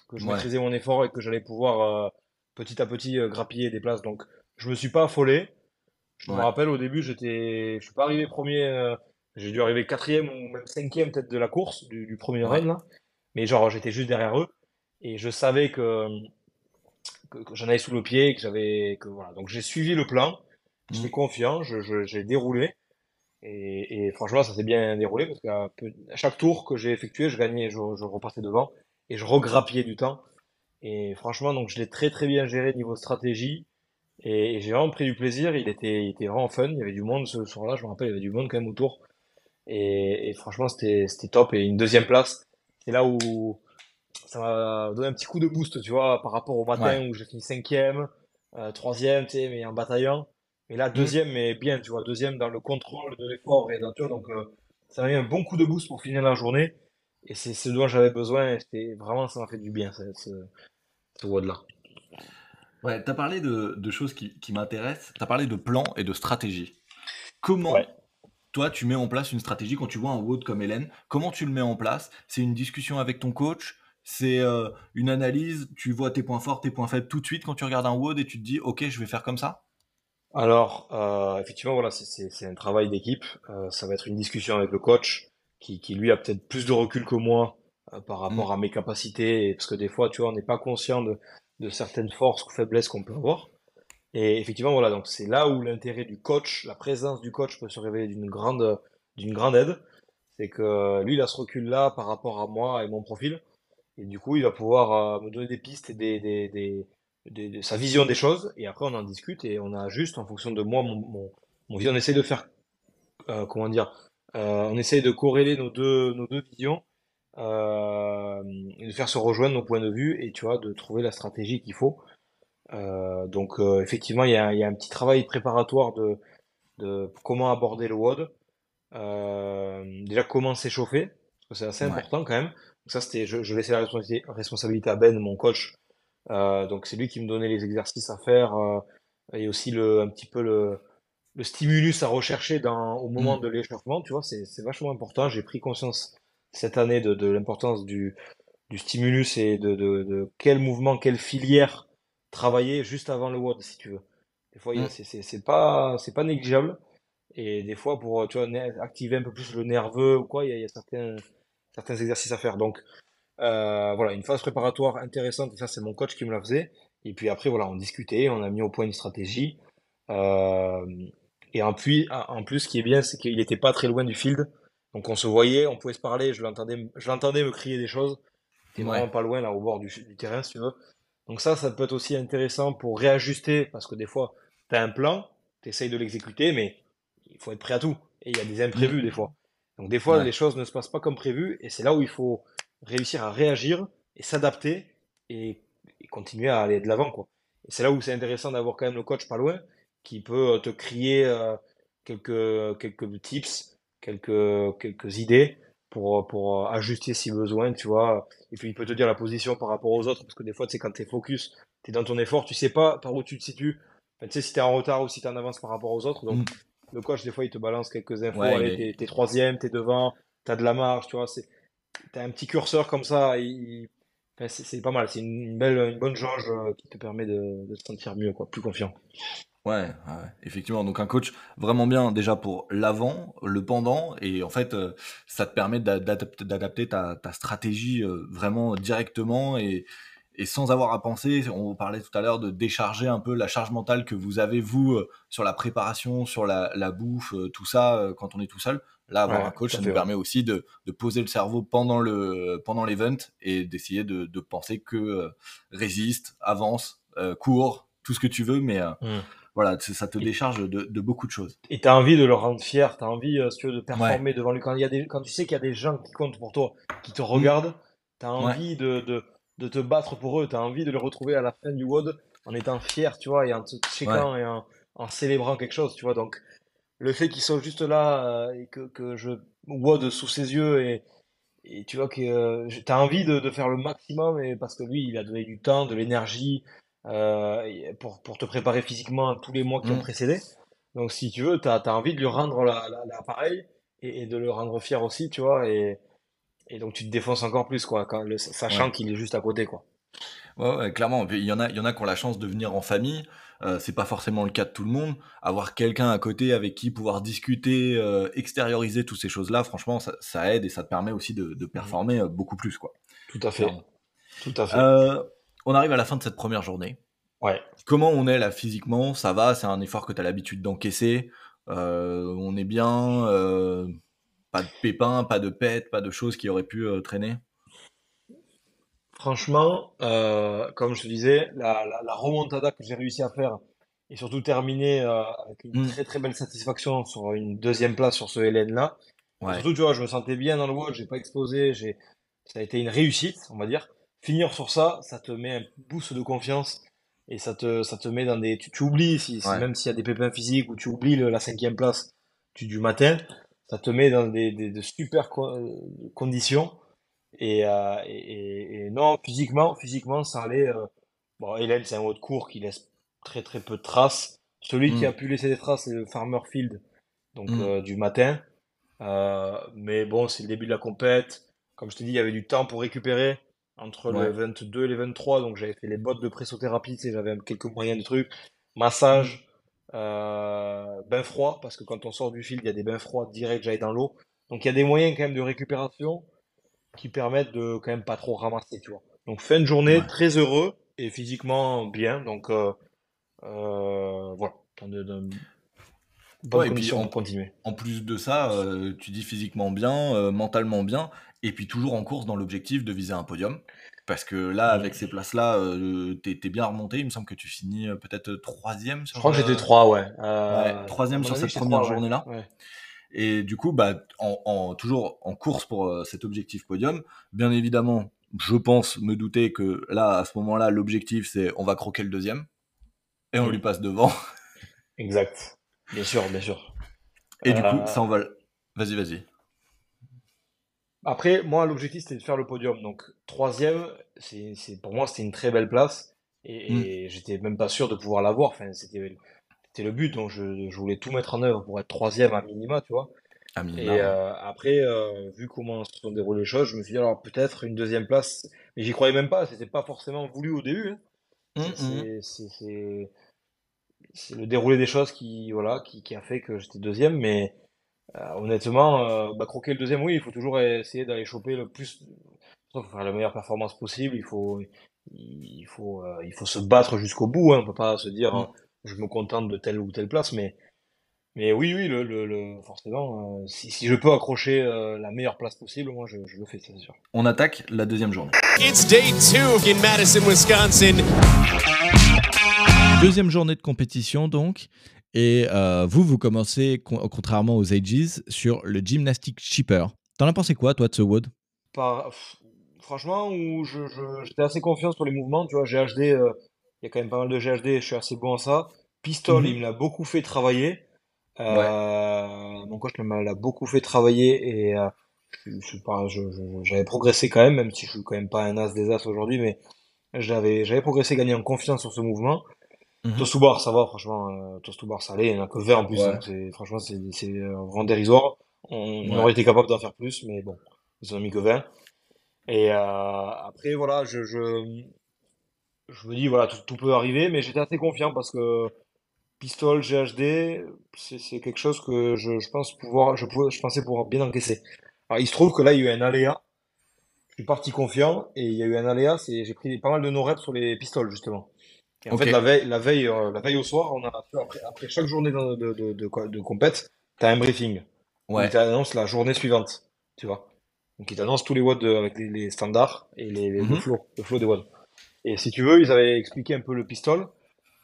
que je Ouais. maîtrisais mon effort et que j'allais pouvoir euh, petit à petit euh, grappiller des places. Donc, je me suis pas affolé. Je me rappelle au début, j'étais, je suis pas arrivé premier. euh, j'ai dû arriver quatrième ou même cinquième peut-être de la course du, du premier Ouais. run. Mais genre, j'étais juste derrière eux et je savais que, que, que j'en avais sous le pied, que j'avais, que voilà. Donc j'ai suivi le plan. J'étais Mm. confiant, je, je- j'ai déroulé et, et franchement, ça s'est bien déroulé parce qu'à chaque tour que j'ai effectué, je gagnais, je, je repassais devant et je regrappillais du temps. Et franchement, donc je l'ai très très bien géré niveau stratégie. Et, et j'ai vraiment pris du plaisir. Il était, il était vraiment fun. Il y avait du monde ce soir-là. Je me rappelle, il y avait du monde quand même autour. Et, et franchement, c'était, top. Et une deuxième place, c'est là où ça m'a donné un petit coup de boost, tu vois, par rapport au matin Ouais. où j'ai fini cinquième, euh, troisième, tu sais, mais en bataillant. Mais là, deuxième, mais bien, tu vois, deuxième dans le contrôle de l'effort et dans tout. Donc, euh, ça m'a mis un bon coup de boost pour finir la journée. Et c'est ce dont j'avais besoin. Et vraiment, ça m'a fait du bien, ce, ce, ce WOD-là. Ouais, t'as parlé de, de choses qui, qui m'intéressent. T'as parlé de plan et de stratégie. Comment Ouais. toi tu mets en place une stratégie quand tu vois un WOD comme Hélène? Comment tu le mets en place? C'est une discussion avec ton coach? C'est euh, une analyse? Tu vois tes points forts, tes points faibles tout de suite quand tu regardes un WOD et tu te dis ok, je vais faire comme ça? Alors, euh, effectivement, voilà, c'est- un travail d'équipe. Euh, ça va être une discussion avec le coach qui, qui lui a peut-être plus de recul que moi par rapport à mes capacités, parce que des fois, tu vois, on n'est pas conscient de, de certaines forces ou faiblesses qu'on peut avoir. Et effectivement, voilà, donc c'est là où l'intérêt du coach, la présence du coach peut se révéler d'une grande, d'une grande aide. C'est que lui, il a ce recul-là par rapport à moi et mon profil. Et du coup, il va pouvoir euh, me donner des pistes et des, des, des, des- des- sa vision des choses. Et après, on en discute et on ajuste en fonction de moi, mon, mon, mon vision. On essaie de faire, euh, comment dire, euh, on essaie de corréler nos deux, nos deux visions, euh, de faire se rejoindre nos points de vue et tu vois, de trouver la stratégie qu'il faut. Euh, donc euh, effectivement, il y a, il y a un petit travail préparatoire de, de comment aborder le WOD. Euh, déjà comment s'échauffer, parce que c'est assez Ouais. important quand même. Donc ça, c'était, je, je laissais la responsabilité, responsabilité à Ben, mon coach. Euh, donc c'est lui qui me donnait les exercices à faire euh, et aussi le, un petit peu le, le stimulus à rechercher dans, au moment Mm. de l'échauffement. Tu vois, c'est, c'est vachement important. J'ai pris conscience cette année de, de l'importance du, du stimulus et de, de, de quel mouvement, quelle filière travailler juste avant le WOD, si tu veux. Des fois, il y a- Mm. c'est, pas, c'est pas négligeable. Et des fois, pour tu vois, activer un peu plus le nerveux ou quoi, il y a, il y a certains, certains exercices à faire. Donc, euh, voilà, une phase préparatoire intéressante, et ça, c'est mon coach qui me la faisait. Et puis après, voilà, on discutait, on a mis au point une stratégie. Euh, et en plus, en plus, ce qui est bien, c'est qu'il était pas très loin du field. Donc, on se voyait, on pouvait se parler, je l'entendais, je l'entendais me crier des choses. T'es vraiment pas loin, là, au bord du, du terrain, si tu veux. Donc ça, ça peut être aussi intéressant pour réajuster, parce que des fois, tu as un plan, tu essayes de l'exécuter, mais il faut être prêt à tout. Et il y a des imprévus des fois. Donc des fois, Ouais. les choses ne se passent pas comme prévu, et c'est là où il faut réussir à réagir et s'adapter et, et continuer à aller de l'avant, quoi. Et c'est là où c'est intéressant d'avoir quand même le coach pas loin, qui peut te crier euh, quelques, quelques tips, quelques, quelques idées pour, pour ajuster si besoin, tu vois. Et puis il peut te dire la position par rapport aux autres, parce que des fois, tu sais, quand tu es focus, tu es dans ton effort, tu sais pas par où tu te situes. Enfin, tu sais si tu es en retard ou si tu es en avance par rapport aux autres. Donc, le coach, des fois, il te balance quelques infos. Ouais, Allez, est- t'es, troisième, t'es devant, t'as de la marge, tu vois. T'as un petit curseur comme ça. il- enfin, c'est, pas mal. C'est une, belle, une bonne jauge euh, qui te permet de, de te sentir mieux, quoi, plus confiant. Ouais, ouais, effectivement. Donc un coach vraiment bien déjà pour l'avant, le pendant, et en fait, euh, ça te permet d'a- d'adapter d'adapter ta, ta stratégie euh, vraiment directement et, et sans avoir à penser. On parlait tout à l'heure de décharger un peu la charge mentale que vous avez vous euh, sur la préparation, sur la, la bouffe, euh, tout ça euh, quand on est tout seul. Là, avoir Ouais, un coach, tout ça nous ouais. permet aussi de, de poser le cerveau pendant le pendant l'event et d'essayer de, de penser que euh, résiste, avance, euh, court, tout ce que tu veux, mais euh, Mm. Voilà, ça te décharge de, de beaucoup de choses. Et tu as envie de le rendre fier, tu as envie, euh, si tu veux, de performer devant lui. Quand, il y a des, quand tu sais qu'il y a des gens qui comptent pour toi, qui te regardent, tu as envie de, de, de te battre pour eux, tu as envie de les retrouver à la fin du WOD en étant fier, tu vois, et en te checkant et en, en célébrant quelque chose, tu vois. Donc, le fait qu'ils soient juste là euh, et que, que je WOD sous ses yeux et, et tu vois que euh, tu as envie de, de faire le maximum et parce que lui, il a donné du temps, de l'énergie euh, pour, pour te préparer physiquement tous les mois qui ont Mm. précédé. Donc, si tu veux, tu as, envie de lui rendre la- la- l'appareil et, et de le rendre fier aussi, tu vois. Et, et donc, tu te défonces encore plus, quoi, quand le- sachant Ouais. qu'il est juste à côté, quoi. Ouais, ouais, clairement. Il y en a, il y en a qui ont la chance de venir en famille. Euh, c'est pas forcément le cas de tout le monde. Avoir quelqu'un à côté avec qui pouvoir discuter, euh, extérioriser toutes ces choses-là, franchement, ça, ça aide et ça te permet aussi de, de performer euh, beaucoup plus, quoi. Tout à fait. Tout à fait. Euh, on arrive à la fin de cette première journée. Ouais. Comment on est là physiquement? Ça va C'est un effort que tu as l'habitude d'encaisser Euh, On est bien euh, Pas de pépins, pas de pètes, pas de choses qui auraient pu euh, traîner? Franchement, comme je te disais, la, la, la remontada que j'ai réussi à faire et surtout terminer avec une Mm. très très belle satisfaction sur une deuxième place sur ce LN-là. Ouais. Surtout, tu vois, je me sentais bien dans le WOD, j'ai pas explosé, ça a été une réussite, on va dire. Finir sur ça, ça te met un boost de confiance et ça te, ça te met dans des, tu, tu oublies, si, Ouais. même s'il y a des pépins physiques ou tu oublies le- la cinquième place du, du matin, ça te met dans des, des, de super co- euh, conditions. Et, euh, et, non, physiquement, physiquement, ça allait. euh, Bon, Hélène, c'est un haut de cours qui laisse très très peu de traces. Celui qui Mm. a pu laisser des traces, c'est le Farmer Field, donc Mm. euh, du matin. Mais bon, c'est le début de la compète. Comme je t'ai dit, il y avait du temps pour récupérer entre Ouais. le 22 et les 23. Donc j'avais fait les bottes de pressothérapie, tu sais, j'avais quelques moyens de trucs. Massage, euh, bain froid, parce que quand on sort du field, il y a des bains froids direct, j'allais dans l'eau. Donc il y a des moyens quand même de récupération qui permettent de quand même pas trop ramasser, tu vois. Donc fin de journée, Ouais. très heureux et physiquement bien. Donc euh, euh, voilà, de, Ouais, et puis continuer. En plus de ça, euh, tu dis physiquement bien, euh, mentalement bien, et puis toujours en course dans l'objectif de viser un podium. Parce que là, avec ces places-là, euh, t'es t'es bien remonté. Il me semble que tu finis euh, peut-être troisième sur. Je crois que euh, j'étais 3, ouais. Euh, ouais, troisième sur cette première trois, journée-là. Ouais. Et du coup, bah, en, en- toujours en course pour euh, cet objectif podium, bien évidemment, je pense me douter que là, à ce moment-là, l'objectif c'est on va croquer le deuxième et on lui passe devant. Exact. Bien sûr, bien sûr. Et du coup, Euh, ça on va. Vas-y, vas-y. Après, moi, l'objectif, c'était de faire le podium. Donc, troisième, c'est, c'est, pour moi, c'était une très belle place. Et, Mm. et j'étais même pas sûr de pouvoir l'avoir. Enfin, c'était, c'était le but. Donc, je, je voulais tout mettre en œuvre pour être troisième à minima, tu vois. À Et minima. euh, après, euh, vu comment se sont déroulées les choses, je me suis dit, alors peut-être une deuxième place. Mais j'y croyais même pas. C'était pas forcément voulu au début. hein. C'est, hum. c'est, c'est, c'est- c'est le déroulé des choses qui, voilà, qui, qui a fait que j'étais deuxième. Mais euh, honnêtement, euh, bah, croquer le deuxième, oui, il faut toujours essayer d'aller choper le plus. Il faut faire la meilleure performance possible. Il faut, il faut, euh, il faut se battre jusqu'au bout. Hein. On peut pas se dire, Mm. je me contente de telle ou telle place. Mais, mais oui, oui, le, le, le- forcément, euh, si, si je peux accrocher euh, la meilleure place possible, moi, je, je le fais, c'est sûr. On attaque la deuxième journée. It's day two in Madison, Wisconsin. Deuxième journée de compétition donc. Et euh, vous, vous commencez, con- contrairement aux Ages, sur le Gymnastic Cheaper. T'en as pensé quoi, toi, de ce WOD? Par, franchement, j'étais assez confiant sur les mouvements. Tu vois, GHD, euh, il y a quand même pas mal de GHD, je suis assez bon à ça. Pistol, Mhm. il me l'a beaucoup fait travailler. Euh, Mon coach me l'a beaucoup fait travailler et j'avais progressé quand même, même si je suis quand même pas un as des as aujourd'hui, mais j'avais progressé, gagné en confiance sur ce mouvement. Mhm. Toast to bar, ça va, franchement, euh, Toast to bar, ça allait, il n'y en a que 20 en plus, Ouais. donc franchement, c'est, c'est euh, vraiment dérisoire. On, on Ouais. aurait été capable d'en faire plus, mais bon, ils en ont mis que 20. Et euh, après, voilà, je, je, je me dis, voilà, tout, tout peut arriver, mais j'étais assez confiant parce que pistol, GHD, c'est c'est quelque chose que je, je pense pouvoir, je, pouvais, je pensais pouvoir bien encaisser. Alors, il se trouve que là, il y a eu un aléa. Je suis parti confiant et il y a eu un aléa, c'est j'ai pris pas mal de no-reps sur les pistoles, justement. En fait, la veille, la veille, euh, la veille au soir, on a, après, après chaque journée de, de, de, de, de compète, t'as un briefing. Ouais. Il t'annonce la journée suivante, tu vois. Donc, il t'annonce tous les watts avec les, les standards et les, les- le flow, le flow des watts. Et si tu veux, ils avaient expliqué un peu le pistol,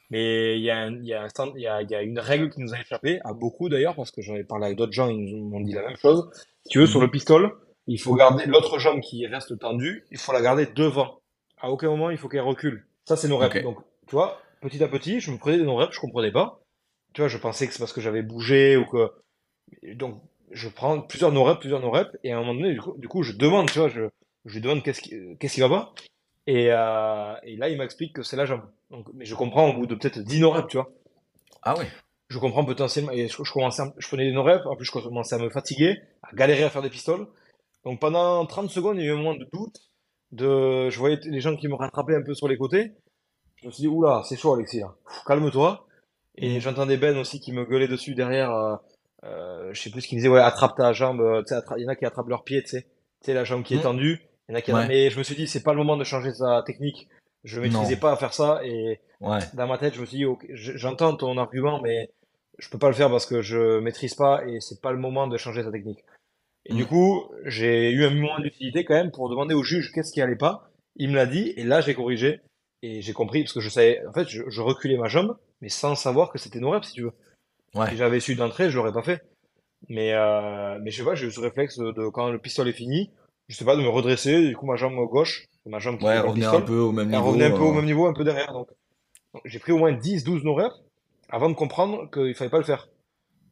mais il y a, un, il y, a un stand, il y, y a une règle qui nous a échappé, à beaucoup d'ailleurs, parce que j'en ai parlé avec d'autres gens, ils nous ont dit la même chose. Si tu veux, sur Mhm. le pistol, il faut garder l'autre jambe qui reste tendue, il faut la garder devant. À aucun moment, il faut qu'elle recule. Ça, c'est nos. Donc, tu vois, petit à petit, je me prenais des non-reps, je comprenais pas. Tu vois, je pensais que c'est parce que j'avais bougé ou que. Donc, je prends plusieurs no-reps, plusieurs no-reps, et à un moment donné, du coup, du coup, je demande, tu vois, je, je lui demande qu'est-ce qui, qu'est-ce qui va pas. Et, euh, et là, il m'explique que c'est la jambe. Donc, mais je comprends au bout de peut-être 10 no-reps, tu vois. Ah ouais. Je comprends potentiellement, et je, je commençais, à- je prenais des no-reps, en plus, je commençais à me fatiguer, à galérer à faire des pistoles. Donc, pendant 30 secondes, il y a eu un moment de doute, de, je voyais les gens qui me rattrapaient un peu sur les côtés. Je me suis dit, oula, c'est chaud, Alexis, là. Calme-toi. Et j'entendais Ben aussi qui me gueulait dessus derrière, euh, euh, je sais plus ce qu'il me disait, ouais, attrape ta jambe, euh, tu sais, attra- il y en a qui attrapent leur pied, tu sais. Tu sais, la jambe qui est Mhm. tendue. Il y en a qui Ouais. Mais je me suis dit, c'est pas le moment de changer sa technique. Je maîtrisais Non. pas à faire ça et Ouais. dans ma tête, je me suis dit, ok, j- j'entends ton argument, mais je peux pas le faire parce que je maîtrise pas et c'est pas le moment de changer sa technique. Et du Mm. coup, j'ai eu un moment d'utilité quand même pour demander au juge qu'est-ce qui allait pas. Il me l'a dit et là, j'ai corrigé et j'ai compris parce que je savais, en fait, je, je reculais ma jambe, mais sans savoir que c'était nos reps, si tu veux. Ouais. Si j'avais su d'entrée, je l'aurais pas fait. Mais, euh, mais je sais pas, j'ai eu ce réflexe de, de quand le pistolet est fini, je sais pas, de me redresser, du coup, ma jambe gauche, ma jambe qui Ouais, revenir un peu au même niveau. revenait un peu au euh, même niveau, un peu derrière. Donc, donc j'ai pris au moins 10, 12 no reps avant de comprendre qu'il fallait pas le faire.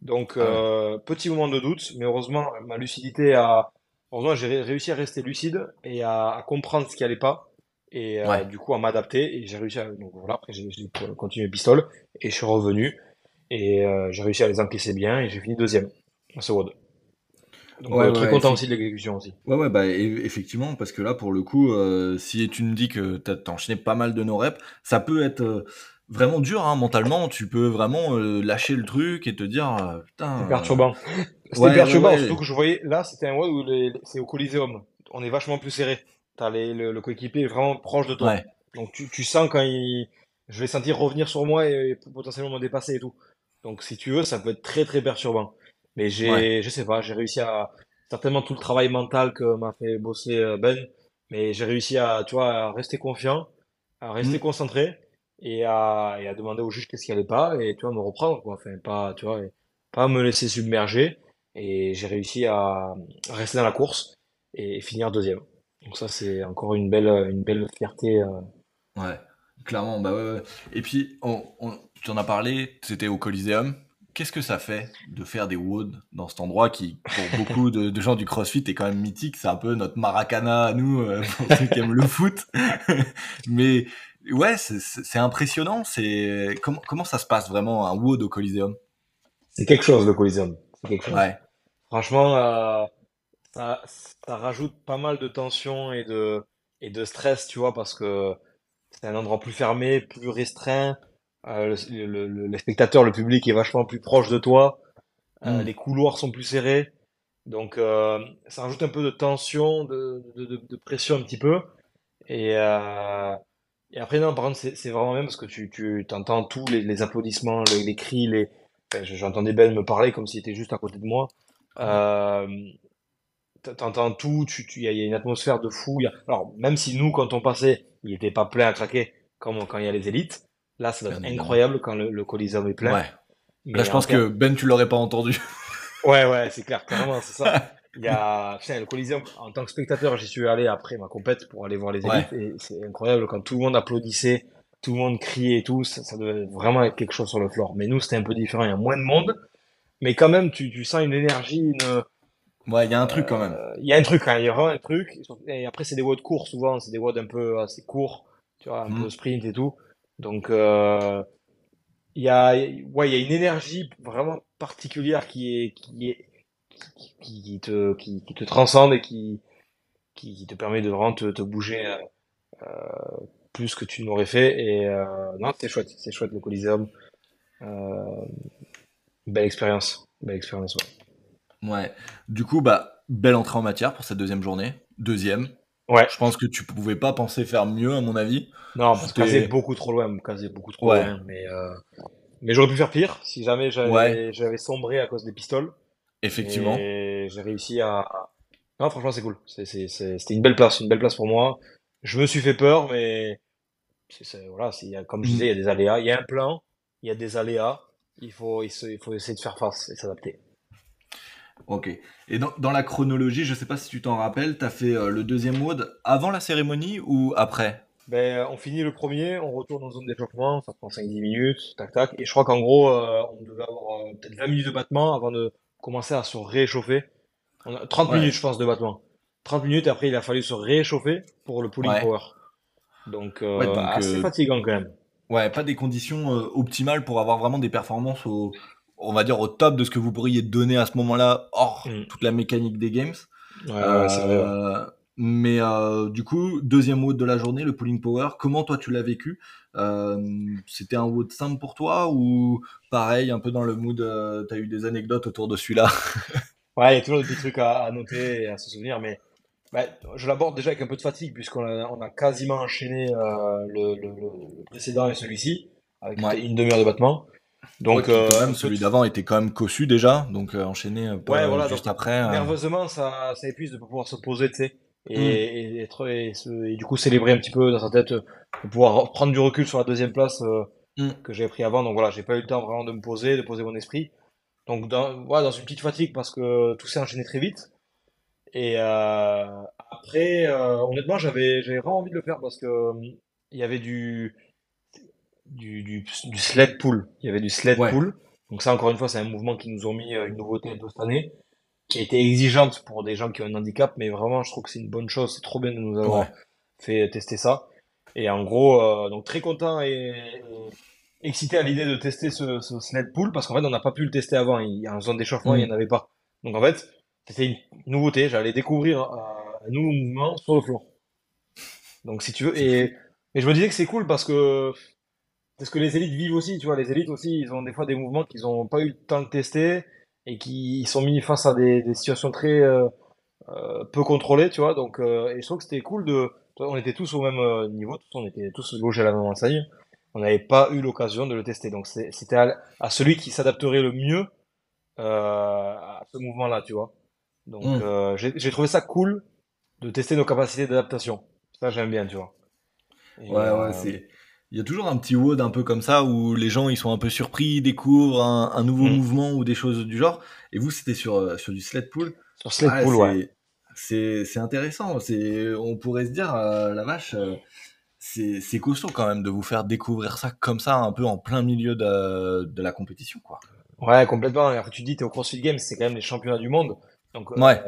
Donc, Ah ouais. euh, petit moment de doute, mais heureusement, ma lucidité a. Heureusement, j'ai ré- réussi à rester lucide et à, à comprendre ce qui allait pas. Et euh, du coup, à m'adapter. Et j'ai réussi à. Donc voilà, après, j'ai continué pistole et je suis revenu. Et euh, j'ai réussi à les encaisser bien et j'ai fini deuxième à ce WOD. Donc, Ouais, euh, très ouais, content aussi de l'exécution aussi. Ouais, ouais, bah, e- effectivement, parce que là, pour le coup, euh, si tu me dis que t'as t'as enchaîné pas mal de no reps, ça peut être euh, vraiment dur, hein, mentalement. Tu peux vraiment euh, lâcher le truc et te dire, euh, putain. C'est euh, perturbant. C'était ouais, perturbant, ouais, ouais. surtout que je voyais, là, c'était un WOD où les- c'est au Coliseum. On est vachement plus serré. T'as les, le, le coéquipier est vraiment proche de toi. Ouais, Donc tu, tu sens quand il, je vais sentir revenir sur moi et, potentiellement me dépasser et tout. Donc si tu veux, ça peut être très très perturbant. Mais j'ai, Ouais. je sais pas, j'ai réussi à, certainement tout le travail mental que m'a fait bosser euh, Ben, mais j'ai réussi à, tu vois, à rester confiant, à rester Mm. concentré et à, et à demander au juge qu'est-ce qui allait pas et tu vois, me reprendre, quoi. Enfin, pas, tu vois, pas me laisser submerger et j'ai réussi à rester dans la course et finir deuxième. Donc ça, c'est encore une belle, une belle fierté. euh. Ouais, clairement, bah ouais, ouais. Et puis, on, on- tu en as parlé, c'était au Coliseum. Qu'est-ce que ça fait de faire des WOD dans cet endroit qui, pour beaucoup de, de gens du CrossFit, est quand même mythique? C'est un peu notre Maracana à nous, euh, pour ceux qui aiment le foot. Mais ouais, c'est- impressionnant. C'est comment, comment ça se passe vraiment un WOD au Coliseum? C'est quelque chose, le Coliseum. Quelque chose. Ouais, Franchement, euh, ça, ça rajoute pas mal de tension et de, et de stress, tu vois, parce que c'est un endroit plus fermé, plus restreint. Euh, le, le, le- les spectateurs, le public est vachement plus proche de toi. Euh, Mm. Les couloirs sont plus serrés. Donc, euh, ça rajoute un peu de tension, de, de, de, de pression un petit peu. Et, et après, non, par contre, c'est vraiment bien parce que tu, tu entends tous les, les applaudissements, les, les cris, les... enfin, j'entendais Ben me parler comme s'il était juste à côté de moi. Euh, t'entends tout, tu, tu, y a, y a une atmosphère de fou. Il a- alors, même si nous, quand on passait, il était pas plein à craquer, comme quand il y a les élites, là, ça doit être incroyable quand le, le Coliseum est plein. ouais. Mais Là, je en pense que Ben, tu l'aurais pas entendu. Ouais, ouais, c'est clair, carrément, c'est ça. Il y a, putain, le Coliseum, en tant que spectateur, j'y suis allé après ma compète pour aller voir les Ouais. élites et c'est incroyable quand tout le monde applaudissait, tout le monde criait et tout, ça, ça devait vraiment être quelque chose sur le floor. Mais nous, c'était un peu différent, il y a moins de monde, mais quand même, tu, tu sens une énergie, une, Ouais, il y a un truc quand même. euh, il y a un truc, hein, il y a vraiment un truc. Et après, c'est des WOD courts souvent, c'est des WOD un peu assez courts, tu vois, un Mhm. peu sprint et tout. Donc, euh, il y a, ouais, il y a une énergie vraiment particulière qui est, qui est, qui, qui- qui te, qui, qui te transcende et qui, qui, te permet de vraiment te, te bouger euh, euh, plus que tu n'aurais fait. Et euh, non, c'est chouette, c'est chouette le Coliseum. Euh, belle expérience, belle expérience. Ouais. Ouais. Du coup, bah, belle entrée en matière pour cette deuxième journée. Deuxième. Ouais. Je pense que tu pouvais pas penser faire mieux, à mon avis. Non, parce que casé beaucoup trop loin, casé beaucoup trop Ouais. loin. Mais, euh, mais j'aurais pu faire pire si jamais j'avais Ouais. sombré à cause des pistoles. Effectivement. Et j'ai réussi à. Non, franchement, c'est cool. C'est- c'est- c'est- C'était une belle place, une belle place pour moi. Je me suis fait peur, mais c'est c'est- voilà, c'est- comme je Mm. disais, il y a des aléas. Il y a un plan, il y a des aléas. Il faut, il, se- il faut essayer de faire face et s'adapter. Ok. Et dans, dans la chronologie, je sais pas si tu t'en rappelles, t'as fait euh, le deuxième mode avant la cérémonie ou après? Ben, on finit le premier, on retourne en zone d'échauffement, ça prend 5-10 minutes, tac tac. Et je crois qu'en gros, euh, on devait avoir euh, peut-être 20 minutes de battement avant de commencer à se réchauffer. On a 30 Ouais. minutes, je pense, de battement. 30 minutes, après, il a fallu se réchauffer pour le pulling Ouais. power. Donc, euh, Ouais, donc, assez fatigant quand même. Ouais, pas des conditions optimales pour avoir vraiment des performances au, on va dire au top de ce que vous pourriez donner à ce moment-là, hors Mm. toute la mécanique des games. Ouais, ouais, c'est vrai. ouais. Euh, mais euh, du coup, deuxième WOD de la journée, le pulling power. Comment toi tu l'as vécu? Euh, C'était un WOD simple pour toi ou pareil, un peu dans le mood, euh, t'as eu des anecdotes autour de celui-là? Ouais, il y a toujours des petits trucs à, à noter et à se souvenir, mais bah, je l'aborde déjà avec un peu de fatigue, puisqu'on a, on a quasiment enchaîné le, le, le précédent et celui-ci, avec Ouais. une demi-heure de battement. Donc, Ouais, qui, quand euh, même, celui d'avant était quand même cossu déjà, donc euh, enchaîner un peu Ouais, euh, voilà, juste donc, après. euh, nerveusement, ça, ça épuise de pas pouvoir se poser, tu sais, et, Mm. et, être, et, du coup célébrer un petit peu dans sa tête, euh, de pouvoir prendre du recul sur la deuxième place euh, Mm. que j'avais pris avant. Donc voilà, j'ai pas eu le temps vraiment de me poser, de poser mon esprit. Donc dans, voilà, dans une petite fatigue parce que tout s'est enchaîné très vite. Et euh, après, euh, honnêtement, j'avais vraiment envie de le faire parce que euh, il y avait du du, du, du sled pull. Il y avait du sled Ouais. pull. Donc ça, encore une fois, c'est un mouvement qui nous ont mis euh, une nouveauté de cette année, qui a été exigeante pour des gens qui ont un handicap, mais vraiment, je trouve que c'est une bonne chose. C'est trop bien de nous avoir Ouais. fait tester ça. Et en gros, euh, donc très content et, et excité à l'idée de tester ce, ce sled pull parce qu'en fait, on n'a pas pu le tester avant. Il en zone d'échauffement, Mm. il n'y en avait pas. Donc en fait, c'était une nouveauté. J'allais découvrir euh, un nouveau mouvement sur le floor. Donc si tu veux, et, et je me disais que c'est cool parce que c'est ce que les élites vivent aussi, tu vois. Les élites aussi, ils ont des fois des mouvements qu'ils n'ont pas eu le temps de tester et qui sont mis face à des, des situations très euh, euh, peu contrôlées, tu vois. Donc, euh, et je trouve que c'était cool de. On était tous au même euh, niveau, tous, on était tous logés à la même enseigne. On n'avait pas eu l'occasion de le tester. Donc c'était à, à celui qui s'adapterait le mieux euh, à ce mouvement-là, tu vois. Donc Mm. euh, j'ai trouvé ça cool de tester nos capacités d'adaptation. Ça j'aime bien, tu vois. Et, Ouais, ouais, c'est. Il y a toujours un petit WOD un peu comme ça où les gens ils sont un peu surpris, ils découvrent un, un nouveau Mm. mouvement ou des choses du genre. Et vous, c'était sur, euh, sur du sled pull. Sur sled pull, c'est- ouais. c'est intéressant. On pourrait se dire, la vache, c'est costaud quand même de vous faire découvrir ça comme ça, un peu en plein milieu de, de la compétition, quoi. Ouais, complètement. Alors, tu dis, tu es au CrossFit Games, c'est quand même les championnats du monde. Donc, ouais.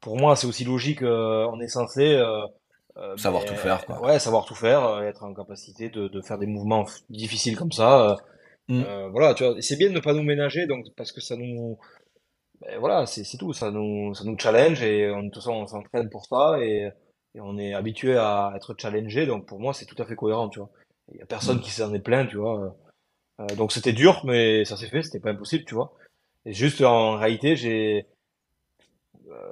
pour moi, c'est aussi logique, on est censé euh, savoir tout faire, quoi. Ouais, savoir tout faire, euh, être en capacité de, de, faire des mouvements difficiles comme ça. Euh, mm. voilà, tu vois, c'est bien de ne pas nous ménager, donc parce que ça nous, ben, voilà, c'est tout, ça nous, ça nous challenge et on, de toute façon on s'entraîne pour ça et, et, on est habitué à être challengé, donc pour moi c'est tout à fait cohérent, tu vois. Il y a personne mm. qui s'en est plaint, tu vois. donc c'était dur, mais ça s'est fait, c'était pas impossible, tu vois. Et juste en réalité, j'ai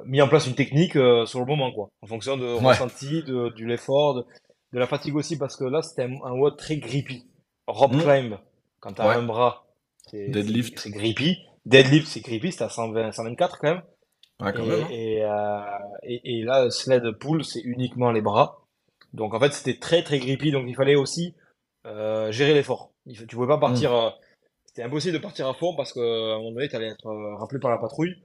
mis en place une technique euh, sur le moment, quoi, en fonction de ressenti, de, de l'effort, de, de, la fatigue aussi, parce que là, c'était un, un WOD très grippy. Rope mmh. climb, quand t'as as un bras, c'est Deadlift. c'est grippy. Deadlift, c'est grippy, c'est à 120, 124 quand même. Ouais, quand et, même. Hein. Et, euh, et, et, là, sled pull, c'est uniquement les bras. Donc en fait, c'était très très grippy, donc il fallait aussi euh, gérer l'effort. Tu pouvais pas partir. Mmh. c'était impossible de partir à fond parce qu'à un moment donné, tu allais être rappelé par la patrouille.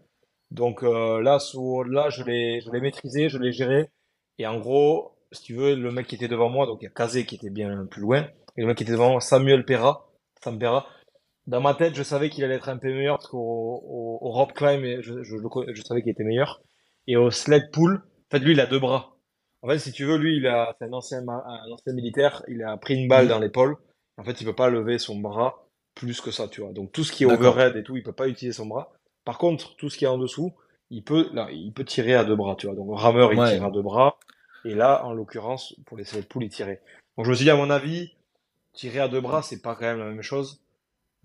Donc euh, là, sur, là, je l'ai, je l'ai maîtrisé, je l'ai géré. Et en gros, si tu veux, le mec qui était devant moi, donc il y a Kazé qui était bien plus loin, et le mec qui était devant moi, Samuel Perra, Sam Perra. Dans ma tête, je savais qu'il allait être un peu meilleur parce qu'au au, au rope climb, je, je, je, savais qu'il était meilleur. Et au sled pull, en fait, lui, il a deux bras. En fait, si tu veux, lui, il a, c'est un ancien, un ancien militaire, il a pris une balle dans l'épaule. En fait, il peut pas lever son bras plus que ça, tu vois. Donc tout ce qui est overhead et tout, il peut pas utiliser son bras. Par contre, tout ce qui est en dessous, il peut, là, il peut tirer à deux bras, tu vois. Donc, rameur, il tire à deux bras. Et là, en l'occurrence, pour les de poule, il tirait. Donc, je me suis dit, à mon avis, tirer à deux bras, c'est pas quand même la même chose.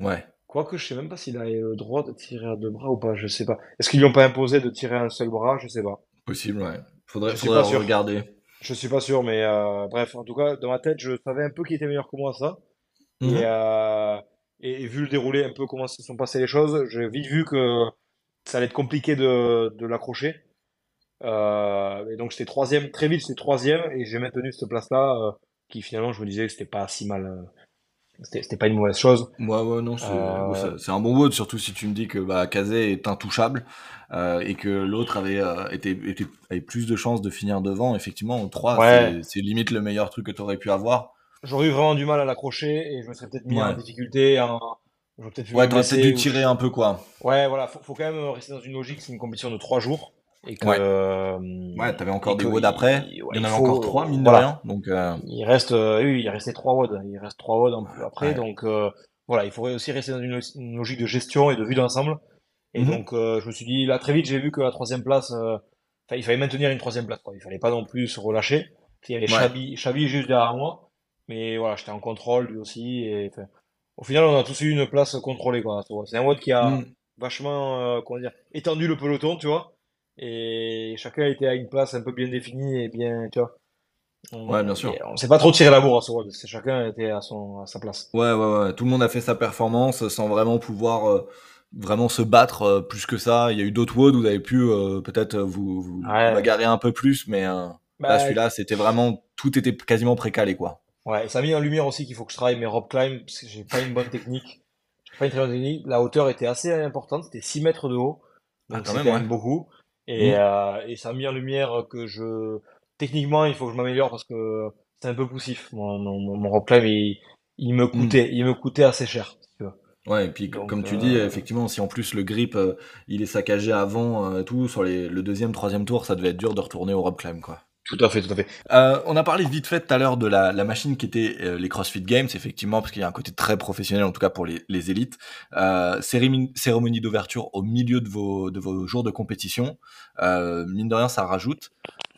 Ouais. Quoique, je sais même pas s'il a le droit de tirer à deux bras ou pas, je sais pas. Est-ce qu'ils lui ont pas imposé de tirer un seul bras? Je sais pas. Possible, ouais. Faudrait, faudrait regarder. Je suis pas sûr, mais euh, bref, en tout cas, dans ma tête, je savais un peu qu'il était meilleur que moi, ça. Et, mhm. euh, et, vu le déroulé un peu comment se sont passées les choses, j'ai vite vu que ça allait être compliqué de, de l'accrocher. Euh, et donc j'étais troisième, très vite j'étais troisième et j'ai maintenu cette place-là euh, qui finalement je me disais que c'était pas si mal. Euh, c'était pas une mauvaise chose. Ouais, ouais, non, c'est euh, un bon mot, surtout si tu me dis que bah, Kazé est intouchable et que l'autre avait, était, avait plus de chances de finir devant. Effectivement, 3, ouais. c'est limite le meilleur truc que tu aurais pu avoir. J'aurais eu vraiment du mal à l'accrocher et je me serais peut-être mis en difficulté. Ouais, t'aurais peut-être dû tirer un peu quoi. Ouais, voilà, faut, faut quand même rester dans une logique. C'est une compétition de 3 jours. Et que, ouais, euh, ouais t'avais encore des WOD après. Il, y en avait encore 3, mine de rien. Donc, euh... Il reste, euh, oui, il restait 3 WOD. Il reste 3 WOD après. Donc, euh, voilà, il faudrait aussi rester dans une, une, logique de gestion et de vue d'ensemble. Et mm -hmm. donc, je me suis dit, là, très vite, j'ai vu que la troisième place, il fallait maintenir une troisième place. Quoi. Il fallait pas non plus se relâcher. Il y avait. Chabi, juste derrière moi. Mais voilà, j'étais en contrôle lui aussi. Et, au final, on a tous eu une place contrôlée. quoi. C'est un WOD qui a mm. vachement euh, comment dire, étendu le peloton, tu vois. Et chacun était à une place un peu bien définie et bien, tu vois. On, ouais, bien sûr. On s'est pas trop tiré la bourre à ce WOD. Chacun était à, son, à sa place. Ouais, ouais, ouais. Tout le monde a fait sa performance sans vraiment pouvoir euh, vraiment se battre euh, plus que ça. Il y a eu d'autres WOD où vous avez pu euh, peut-être vous, vous ouais. bagarrer un peu plus, mais bah, celui-là, c'était vraiment tout était quasiment précalé, quoi. Ouais, ça a mis en lumière aussi qu'il faut que je travaille mes rope climb parce que j'ai pas une bonne technique. J'ai pas une très bonne technique. La hauteur était assez importante, c'était 6 mètres de haut. Donc ah, quand même, ouais. beaucoup. Et, mmh. euh, et ça a mis en lumière que je, techniquement, il faut que je m'améliore parce que c'est un peu poussif. Mon, mon, mon rope climb, il, il me mmh. coûtait, mmh. il me coûtait assez cher. Ouais, et puis Donc, comme tu euh... dis, effectivement, si en plus le grip, euh, il est saccagé avant, euh, tout, sur les, le deuxième, troisième tour, ça devait être dur de retourner au rope climb, quoi. Tout à fait, tout à fait. Euh, on a parlé vite fait tout à l'heure de la, la, machine qui était euh, les CrossFit Games, effectivement, parce qu'il y a un côté très professionnel, en tout cas pour les, les élites. Euh, cérémonie, d'ouverture au milieu de vos, de vos jours de compétition. Euh, mine de rien, ça rajoute.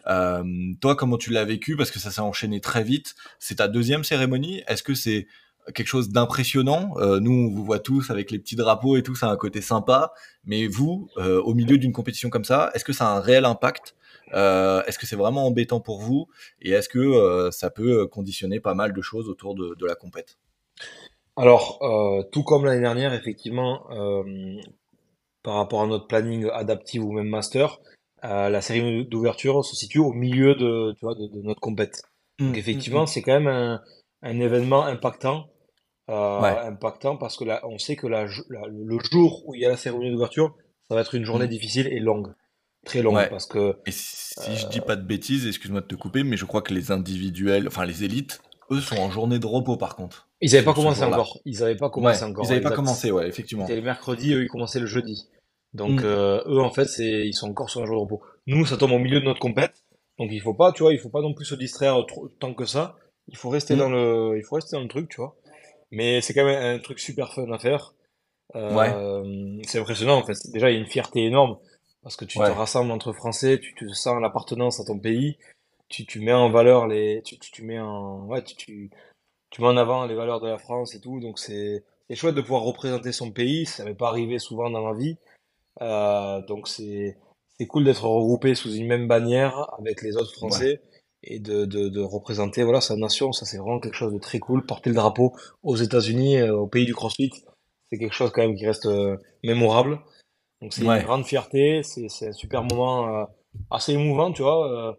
Euh, toi, comment tu l'as vécu? Parce que ça s'est enchaîné très vite. C'est ta deuxième cérémonie. Est-ce que c'est quelque chose d'impressionnant? Euh, Nous, on vous voit tous avec les petits drapeaux et tout, ça a un côté sympa. Mais vous, au milieu d'une compétition comme ça, est-ce que ça a un réel impact euh, est-ce que c'est vraiment embêtant pour vous et est-ce que euh, ça peut conditionner pas mal de choses autour de, de la compète? Alors, euh, tout comme l'année dernière, effectivement, euh, par rapport à notre planning adaptif ou même master, euh, la série d'ouverture se situe au milieu de, tu vois, de, de notre compète. Mmh, Donc effectivement, mmh, c'est quand même un, un événement impactant. Euh, ouais. impactant parce que là, on sait que la, la, le jour où il y a la cérémonie d'ouverture, ça va être une journée mmh. difficile et longue. Très longue Ouais. parce que Et si je dis pas de bêtises, excuse-moi de te couper, mais je crois que les individuels, enfin les élites, eux sont en journée de repos par contre. ils n'avaient pas commencé encore. Ils n'avaient pas commencé Ouais, encore. Ils avaient pas commencé, ouais, effectivement. C'était le mercredi, eux ils commençaient le jeudi. Donc Mm. euh, eux en fait c'est ils sont encore sur un jour de repos. Nous ça tombe au milieu de notre compète, donc il faut pas, tu vois, il faut pas non plus se distraire trop, tant que ça. Il faut rester Mm. dans le, il faut rester dans le truc, tu vois. Mais c'est quand même un truc super fun à faire. Euh, C'est impressionnant en fait. Déjà il y a une fierté énorme parce que tu Ouais. te rassembles entre Français, tu te sens l'appartenance à ton pays, tu, tu mets en valeur les, tu, tu, tu mets en, ouais, tu, tu, tu mets en avant les valeurs de la France et tout. Donc c'est c'est chouette de pouvoir représenter son pays. Ça m'est pas arrivé souvent dans ma vie. Euh, donc c'est c'est cool d'être regroupé sous une même bannière avec les autres Français et de, de, de représenter voilà sa nation. Ça c'est vraiment quelque chose de très cool. Porter le drapeau aux États-Unis, euh, au pays du CrossFit, c'est quelque chose quand même qui reste euh, mémorable. Donc c'est Ouais. une grande fierté. C'est c'est un super moment euh, assez émouvant, tu vois. Euh,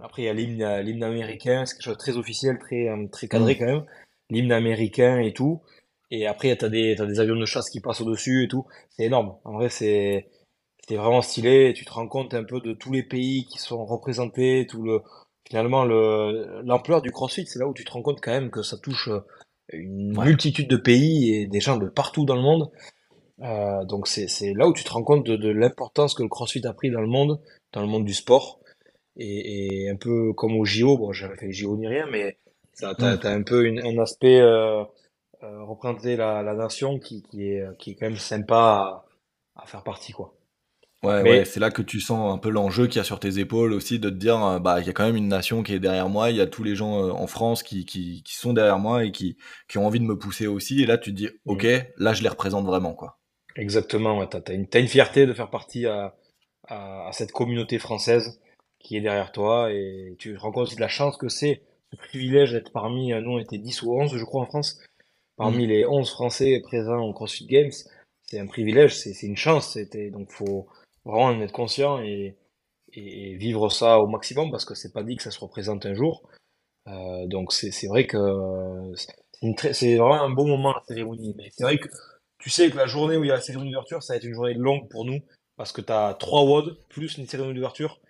après il y a l'hymne américain, c'est quelque chose de très officiel, très euh, très cadré quand même. L'hymne américain et tout. Et après, t'as des, t'as des avions de chasse qui passent au-dessus et tout. C'est énorme. En vrai, c'est, vraiment stylé. Tu te rends compte un peu de tous les pays qui sont représentés, tout le, finalement, le, l'ampleur du CrossFit. C'est là où tu te rends compte quand même que ça touche euh, une Ouais. multitude de pays et des gens de partout dans le monde. Euh, donc c'est, là où tu te rends compte de, de l'importance que le CrossFit a pris dans le monde, dans le monde du sport. Et, et un peu comme au JO, bon, j'ai jamais fait JO ni rien, mais ça, t'as, t'as un peu une, un aspect, euh, euh, représenter la, la nation qui, qui est, qui est quand même sympa à, à faire partie, quoi. Ouais, Mais- ouais, c'est là que tu sens un peu l'enjeu qu'il y a sur tes épaules aussi, de te dire, euh, bah, il y a quand même une nation qui est derrière moi, il y a tous les gens euh, en France qui, qui, qui sont derrière moi et qui, qui ont envie de me pousser aussi, et là tu te dis, ok, là je les représente vraiment, quoi. Exactement, ouais, t'as, t'as une, t'as une fierté de faire partie à, à, à cette communauté française qui est derrière toi et tu te rends compte aussi de la chance que c'est, ce privilège d'être parmi, euh, nous on était 10 ou 11 je crois en France, parmi les 11 Français présents au CrossFit Games, c'est un privilège, c'est, une chance, c'était, donc faut vraiment en être conscient et, et, vivre ça au maximum parce que c'est pas dit que ça se représente un jour. Euh, donc c'est, vrai que euh, c'est, vraiment un bon moment la cérémonie, mais c'est vrai que tu sais que la journée où il y a la cérémonie d'ouverture, ça va être une journée longue pour nous, parce que tu as trois WOD plus une cérémonie d'ouverture.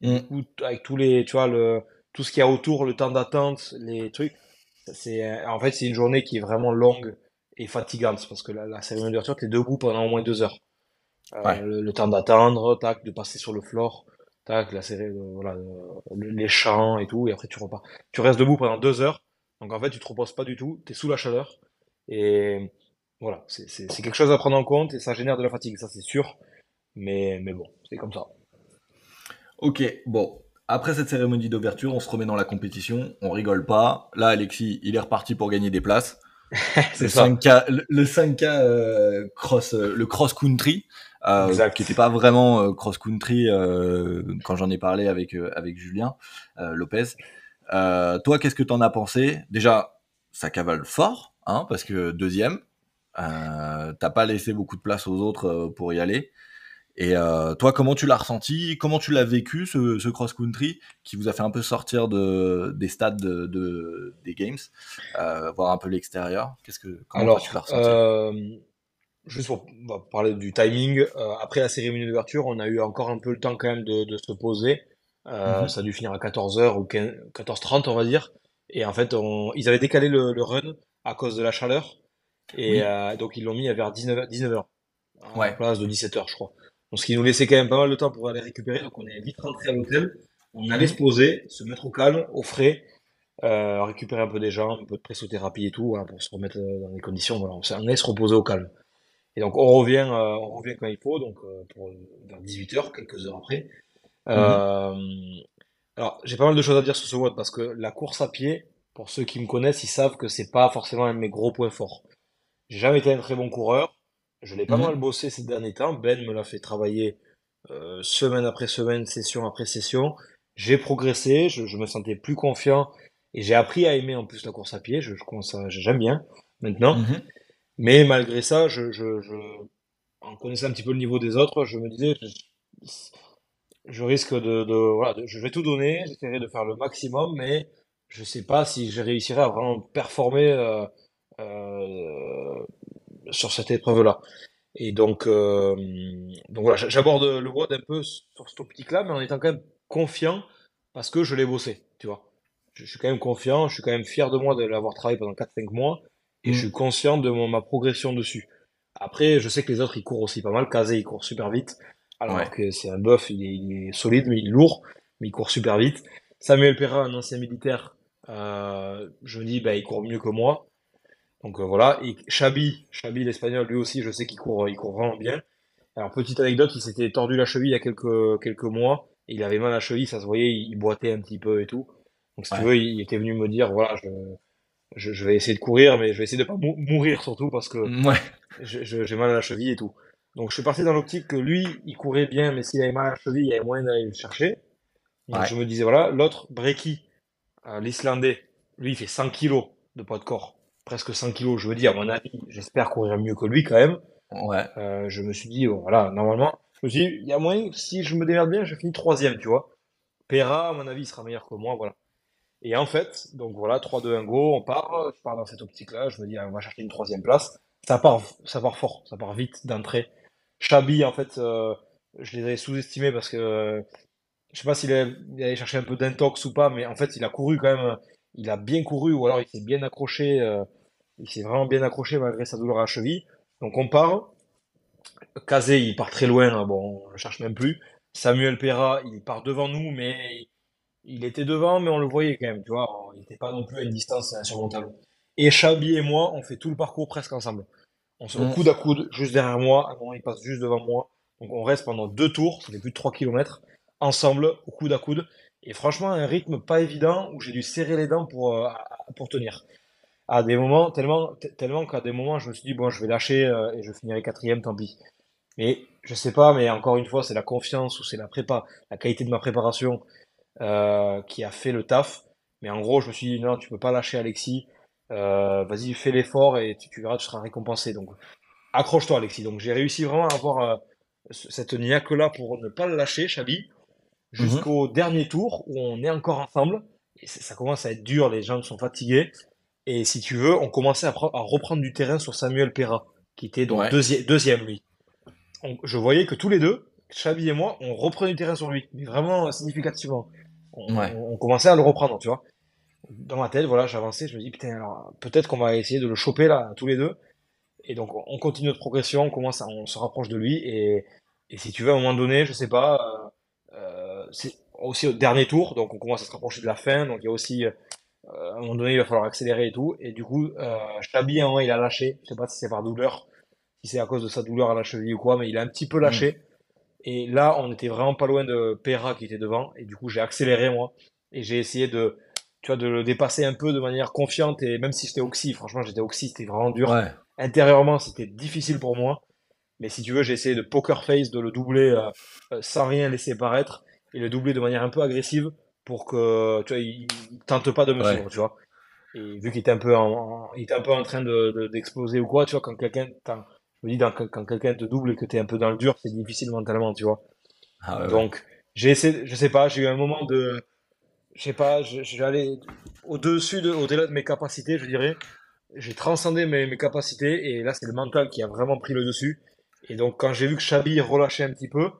Mm. Avec tous les, tu vois, le, tout ce qu'il y a autour, le temps d'attente, les trucs, c'est, euh, en fait, c'est une journée qui est vraiment longue et fatigante, parce que la, la cérémonie d'ouverture, tu es debout pendant au moins deux heures. Euh, Ouais. le, le temps d'attendre, tac, de passer sur le floor, tac, la série, euh, voilà, le- les chants et tout, et après tu repars. Tu restes debout pendant deux heures, donc en fait, tu te reposes pas du tout, tu es sous la chaleur, et voilà, c'est quelque chose à prendre en compte, et ça génère de la fatigue, ça c'est sûr, mais, mais bon, c'est comme ça. Ok, bon. Après cette cérémonie d'ouverture, on se remet dans la compétition, on rigole pas. Là, Alexis, il est reparti pour gagner des places. C'est le ça. 5K, le, le 5K euh, cross, euh, le cross country, euh, qui n'était pas vraiment euh, cross country quand j'en ai parlé avec avec Julien Lopez. Toi, qu'est-ce que t'en as pensé? Déjà, ça cavale fort, hein, parce que deuxième, euh, t'as pas laissé beaucoup de place aux autres euh, pour y aller. Et euh, toi, comment tu l'as ressenti? Comment tu l'as vécu ce, ce cross country qui vous a fait un peu sortir de, des stades de, de- des games, euh, voir un peu l'extérieur? Qu'est-ce que comment Alors, tu l'as ressenti? euh, juste pour on va parler du timing, euh, après la cérémonie d'ouverture, on a eu encore un peu le temps quand même de, de se poser. Euh, Mhm. Ça a dû finir à 14h ou 15 14h30, on va dire. Et en fait, on, ils avaient décalé le, le run à cause de la chaleur. Et Oui. euh, donc, ils l'ont mis vers 19h, 19h. À Ouais. la place de 17h, je crois. Donc, ce qui nous laissait quand même pas mal de temps pour aller récupérer. Donc, on est vite rentré à l'hôtel. On allait se poser, se mettre au calme, au frais, euh, récupérer un peu des jambes, un peu de pressothérapie et tout, voilà, pour se remettre euh, dans les conditions. Voilà, on allait se reposer au calme. Et donc, on revient, euh, on revient quand il faut, donc pour, vers 18h, quelques heures après. Euh, alors, j'ai pas mal de choses à dire sur ce WOD parce que la course à pied, pour ceux qui me connaissent, ils savent que c'est pas forcément un de mes gros points forts. J'ai jamais été un très bon coureur. Je l'ai pas Mhm. mal bossé ces derniers temps. Ben me l'a fait travailler euh, semaine après semaine, session après session. J'ai progressé, je, je me sentais plus confiant et j'ai appris à aimer en plus la course à pied. Je, je commence à- j'aime bien maintenant. Mhm. Mais malgré ça, je, je, je, en connaissant un petit peu le niveau des autres, je me disais, je, je risque de, de, voilà, de- je vais tout donner, j'essaierai de faire le maximum, mais je sais pas si je réussirai à vraiment performer euh, sur cette épreuve-là. Et donc, euh, donc voilà, j'aborde le WOD un peu sur ce topic-là, mais en étant quand même confiant parce que je l'ai bossé, tu vois. Je, suis quand même confiant, je suis quand même fier de moi de l'avoir travaillé pendant 4-5 mois et je suis conscient de mon, ma progression dessus. Après, je sais que les autres, ils courent aussi pas mal. Kazé, il court super vite. Alors que c'est un il est, il est, solide, mais il est lourd, mais il court super vite. Samuel Perra, un ancien militaire, euh, je me dis, bah, il court mieux que moi. Donc euh, voilà. Et Chabi, Chabi l'espagnol, lui aussi, je sais qu'il court, il court vraiment bien. Alors petite anecdote, il s'était tordu la cheville il y a quelques, quelques mois. il avait mal à la cheville, ça se voyait, il, boitait un petit peu et tout. Donc si tu veux, il, était venu me dire, voilà, je, je, vais essayer de courir, mais je vais essayer de pas mourir surtout parce que ouais. j'ai mal à la cheville et tout. Donc je suis parti dans l'optique que lui, il courait bien, mais s'il avait mal à la cheville, il y avait moyen d'aller le chercher. Donc je me disais, voilà, l'autre, Brecky, euh, l'Islandais, lui, il fait 100 kilos de poids de corps. Presque 100 kilos, je veux dire, à mon avis, j'espère courir mieux que lui quand même. Ouais. Euh, je me suis dit, voilà, normalement, je me suis dit, il y a moyen, si je me démerde bien, je finis troisième, tu vois. Pera, à mon avis, il sera meilleur que moi, voilà. Et en fait, donc voilà, 3-2-1 go, on part, je pars dans cette optique-là, je me dis, on va chercher une troisième place. Ça part, ça part fort, ça part vite d'entrée. Chabi, en fait, euh, je les avais sous-estimés parce que euh, je sais pas s'il allait chercher un peu d'intox ou pas, mais en fait, il a couru quand même, il a bien couru ou alors il s'est bien accroché, euh, il s'est vraiment bien accroché malgré sa douleur à la cheville. Donc on part. Kazé, il part très loin, hein, bon, on le cherche même plus. Samuel Perra, il part devant nous, mais il était devant, mais on le voyait quand même, tu vois, il n'était pas non plus à une distance insurmontable. Et Chabi et moi, on fait tout le parcours presque ensemble. On se coude à coude, juste derrière moi. Un moment, il passe juste devant moi. Donc, on reste pendant deux tours, ça fait plus de 3 km, ensemble, au coude à coude. Et franchement, un rythme pas évident où j'ai dû serrer les dents pour, euh, pour tenir. À des moments, tellement, tellement qu'à des moments, je me suis dit, bon, je vais lâcher euh, et je finirai quatrième, tant pis. Mais je sais pas, mais encore une fois, c'est la confiance ou c'est la prépa, la qualité de ma préparation euh, qui a fait le taf. Mais en gros, je me suis dit, non, tu peux pas lâcher Alexis. Vas-y, fais l'effort et tu, verras, tu seras récompensé. Donc, accroche-toi, Alexis. Donc, j'ai réussi vraiment à avoir cette niaque-là pour ne pas le lâcher, Chabi, jusqu'au mhm. dernier tour où on est encore ensemble. Et ça commence à être dur, les gens sont fatigués. Et si tu veux, on commençait à, reprendre du terrain sur Samuel Perra, qui était donc deuxième, deuxième, lui. je voyais que tous les deux, Chabi et moi, on reprenait du terrain sur lui, mais vraiment significativement. On, on commençait à le reprendre, tu vois dans ma tête, voilà, j'avançais, je me dis, putain, alors, peut-être qu'on va essayer de le choper là, tous les deux. Et donc, on continue notre progression, on commence, on se rapproche de lui, et, et si tu veux, à un moment donné, je sais pas, euh c'est aussi au dernier tour, donc on commence à se rapprocher de la fin, donc il y a aussi, euh, à un moment donné, il va falloir accélérer et tout, et du coup, euh, Chabi, moment, il a lâché, je sais pas si c'est par douleur, si c'est à cause de sa douleur à la cheville ou quoi, mais il a un petit peu lâché. Mmh. Et là, on était vraiment pas loin de Pera qui était devant, et du coup, j'ai accéléré, moi, et j'ai essayé de, tu vois, de le dépasser un peu de manière confiante. Et même si j'étais oxy, franchement, j'étais oxy, c'était vraiment dur. Intérieurement, c'était difficile pour moi. Mais si tu veux, j'ai essayé de poker face, de le doubler euh, euh, sans rien laisser paraître et le doubler de manière un peu agressive pour que, tu vois, il, tente pas de me suivre, tu vois. Et vu qu'il était un peu en, il était un peu en train de, d'exploser ou quoi, tu vois, quand quelqu'un, je me dis, quand quelqu'un te double et que tu es un peu dans le dur, c'est difficile mentalement, tu vois. Ah Donc, j'ai essayé, je sais pas, j'ai eu un moment de, je sais pas, j'allais au-dessus, de, au-delà de mes capacités, je dirais. J'ai transcendé mes, mes, capacités et là, c'est le mental qui a vraiment pris le dessus. Et donc, quand j'ai vu que Chabi relâchait un petit peu,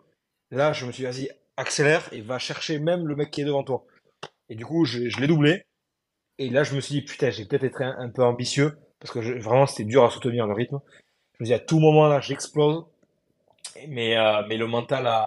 là, je me suis dit, vas-y, accélère et va chercher même le mec qui est devant toi. Et du coup, je, je l'ai doublé. Et là, je me suis dit, putain, j'ai peut-être été un, peu ambitieux parce que vraiment, c'était dur à soutenir le rythme. Je me dis, à tout moment, là, j'explose. Mais, euh, mais le mental a,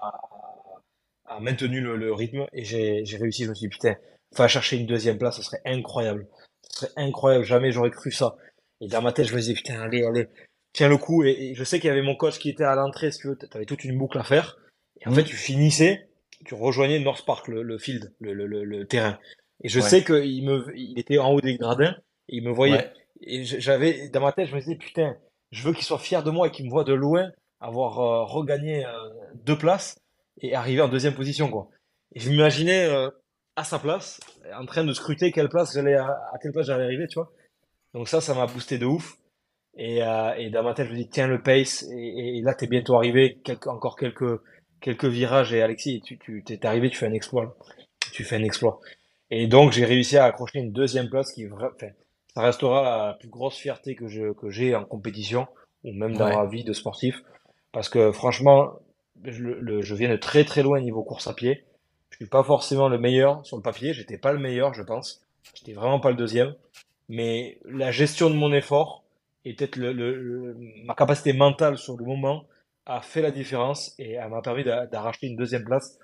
a maintenu le, rythme et j'ai réussi. Je me suis dit, putain, faut chercher une deuxième place, ce serait incroyable. Ce serait incroyable, jamais j'aurais cru ça. Et dans ma tête, je me disais, putain, allez, allez, tiens le coup. Et, je sais qu'il y avait mon coach qui était à l'entrée, si tu veux, avais toute une boucle à faire. Et en fait, tu finissais, tu rejoignais North Park, le, le field, le, le, le, terrain. Et je sais qu'il me, il était en haut des gradins, et il me voyait. Et j'avais, dans ma tête, je me disais, putain, je veux qu'il soit fier de moi et qu'il me voit de loin avoir euh, regagné euh, deux places et arriver en deuxième position, quoi. Et je m'imaginais euh, à sa place, en train de scruter quelle place j'allais, à, quelle place j'allais arriver, tu vois. Donc ça, ça m'a boosté de ouf. Et, et, dans ma tête, je me dis, tiens le pace. Et, et là, t'es bientôt arrivé, encore quelques, quelques virages. Et Alexis, tu, tu t'es arrivé, tu fais un exploit. Tu fais un exploit. Et donc, j'ai réussi à accrocher une deuxième place qui, enfin, ça restera la plus grosse fierté que je, que j'ai en compétition, ou même dans Ouais. ma vie de sportif. Parce que franchement, je, le- je viens de très très loin niveau course à pied. Je suis pas forcément le meilleur sur le papier, j'étais pas le meilleur, je pense. J'étais vraiment pas le deuxième. Mais la gestion de mon effort et peut-être le, le- le- ma capacité mentale sur le moment a fait la différence et elle m'a permis d'a- d'arracher une deuxième place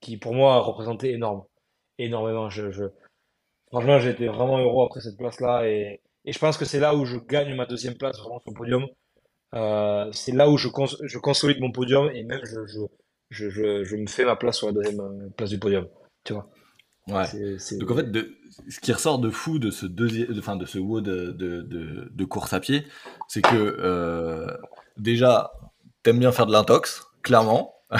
qui pour moi a représenté énorme, énormément. Je, je, franchement, j'étais vraiment heureux après cette place-là et, et je pense que c'est là où je gagne ma deuxième place vraiment sur le podium. Euh, c'est là où je, cons- je consolide mon podium et même je, je, je, me fais ma place sur la deuxième euh, place du podium. Tu vois, Ouais. Donc en fait, de, ce qui ressort de fou de ce deuxième, enfin de ce WOD de, de, de, de course à pied, c'est que euh, déjà, t'aimes bien faire de l'intox, clairement.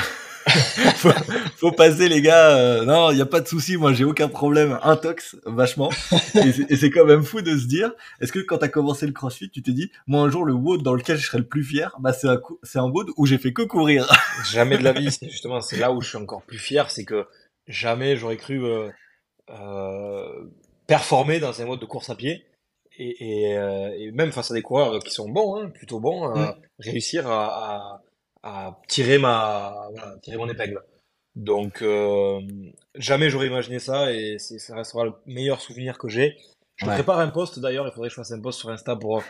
faut, faut passer les gars. euh, non, il y a pas de souci. Moi, j'ai aucun problème. Intox, vachement. Et c'est- quand même fou de se dire. Est-ce que quand t'as commencé le CrossFit, tu t'es dit, moi un jour le WOD dans lequel je serais le plus fier, bah c'est un c'est un WOD où j'ai fait que courir. Jamais de la vie, justement, c'est là où je suis encore plus fier, c'est que jamais j'aurais cru euh, euh, performer dans un mode de course à pied et, et, euh, et même face à des coureurs qui sont bons, hein, plutôt bons, euh, réussir à, à, à tirer ma, voilà, tirer mon épingle. Donc euh, jamais j'aurais imaginé ça et ça restera le meilleur souvenir que j'ai. Je Ouais. prépare un post d'ailleurs, il faudrait que je fasse un post sur Insta pour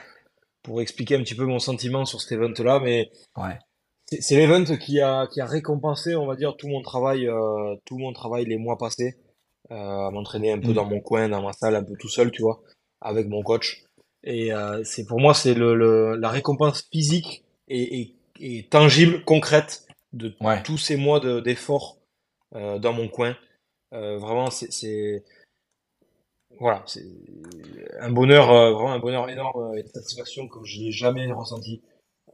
pour expliquer un petit peu mon sentiment sur cet event-là, mais Ouais. c'est l'event qui a, qui a récompensé, on va dire, tout mon travail, euh, tout mon travail les mois passés, à m'entraîner un peu Mm. dans mon coin, dans ma salle, un peu tout seul, tu vois, avec mon coach. Et euh, c'est pour moi, c'est le, le, la récompense physique et, et, et tangible, concrète de Ouais. tous ces mois de- d'efforts euh, dans mon coin. Euh, vraiment, c'est, voilà, c'est un bonheur, vraiment un bonheur énorme et une satisfaction comme je l'ai jamais ressenti.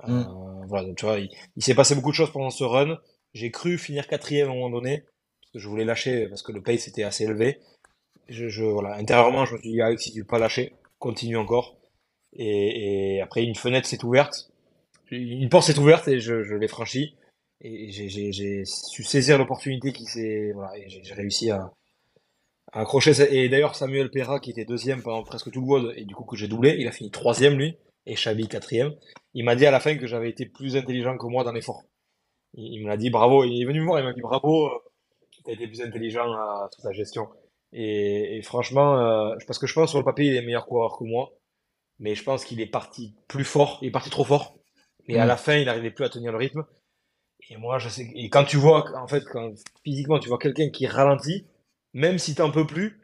Mm. voilà, donc tu vois, il, il s'est passé beaucoup de choses pendant ce run. J'ai cru finir quatrième à un moment donné, parce que je voulais lâcher, parce que le pace était assez élevé. Je, voilà, intérieurement, je me suis dit, Alex, si tu veux pas lâcher, continue encore. Et, après, une fenêtre s'est ouverte, une porte s'est ouverte et je, je l'ai franchie. Et j'ai, su saisir l'opportunité qui s'est, voilà, et j'ai, réussi à, accrocher. Et d'ailleurs, Samuel Perra, qui était deuxième pendant presque tout le WOD, et du coup que j'ai doublé, il a fini troisième lui, et Chabi quatrième. Il m'a dit à la fin que j'avais été plus intelligent que moi dans l'effort. Il, il me l'a dit bravo, il est venu me voir, il m'a dit bravo, euh, t'as été plus intelligent à toute ta gestion. Et, et franchement, euh, parce que je pense sur le papier il est meilleur coureur que moi, mais je pense qu'il est parti plus fort, il est parti trop fort. Et à Mm. la fin, il n'arrivait plus à tenir le rythme. Et moi, je sais, et quand tu vois, en fait, quand physiquement tu vois quelqu'un qui ralentit, même si t'en peux plus,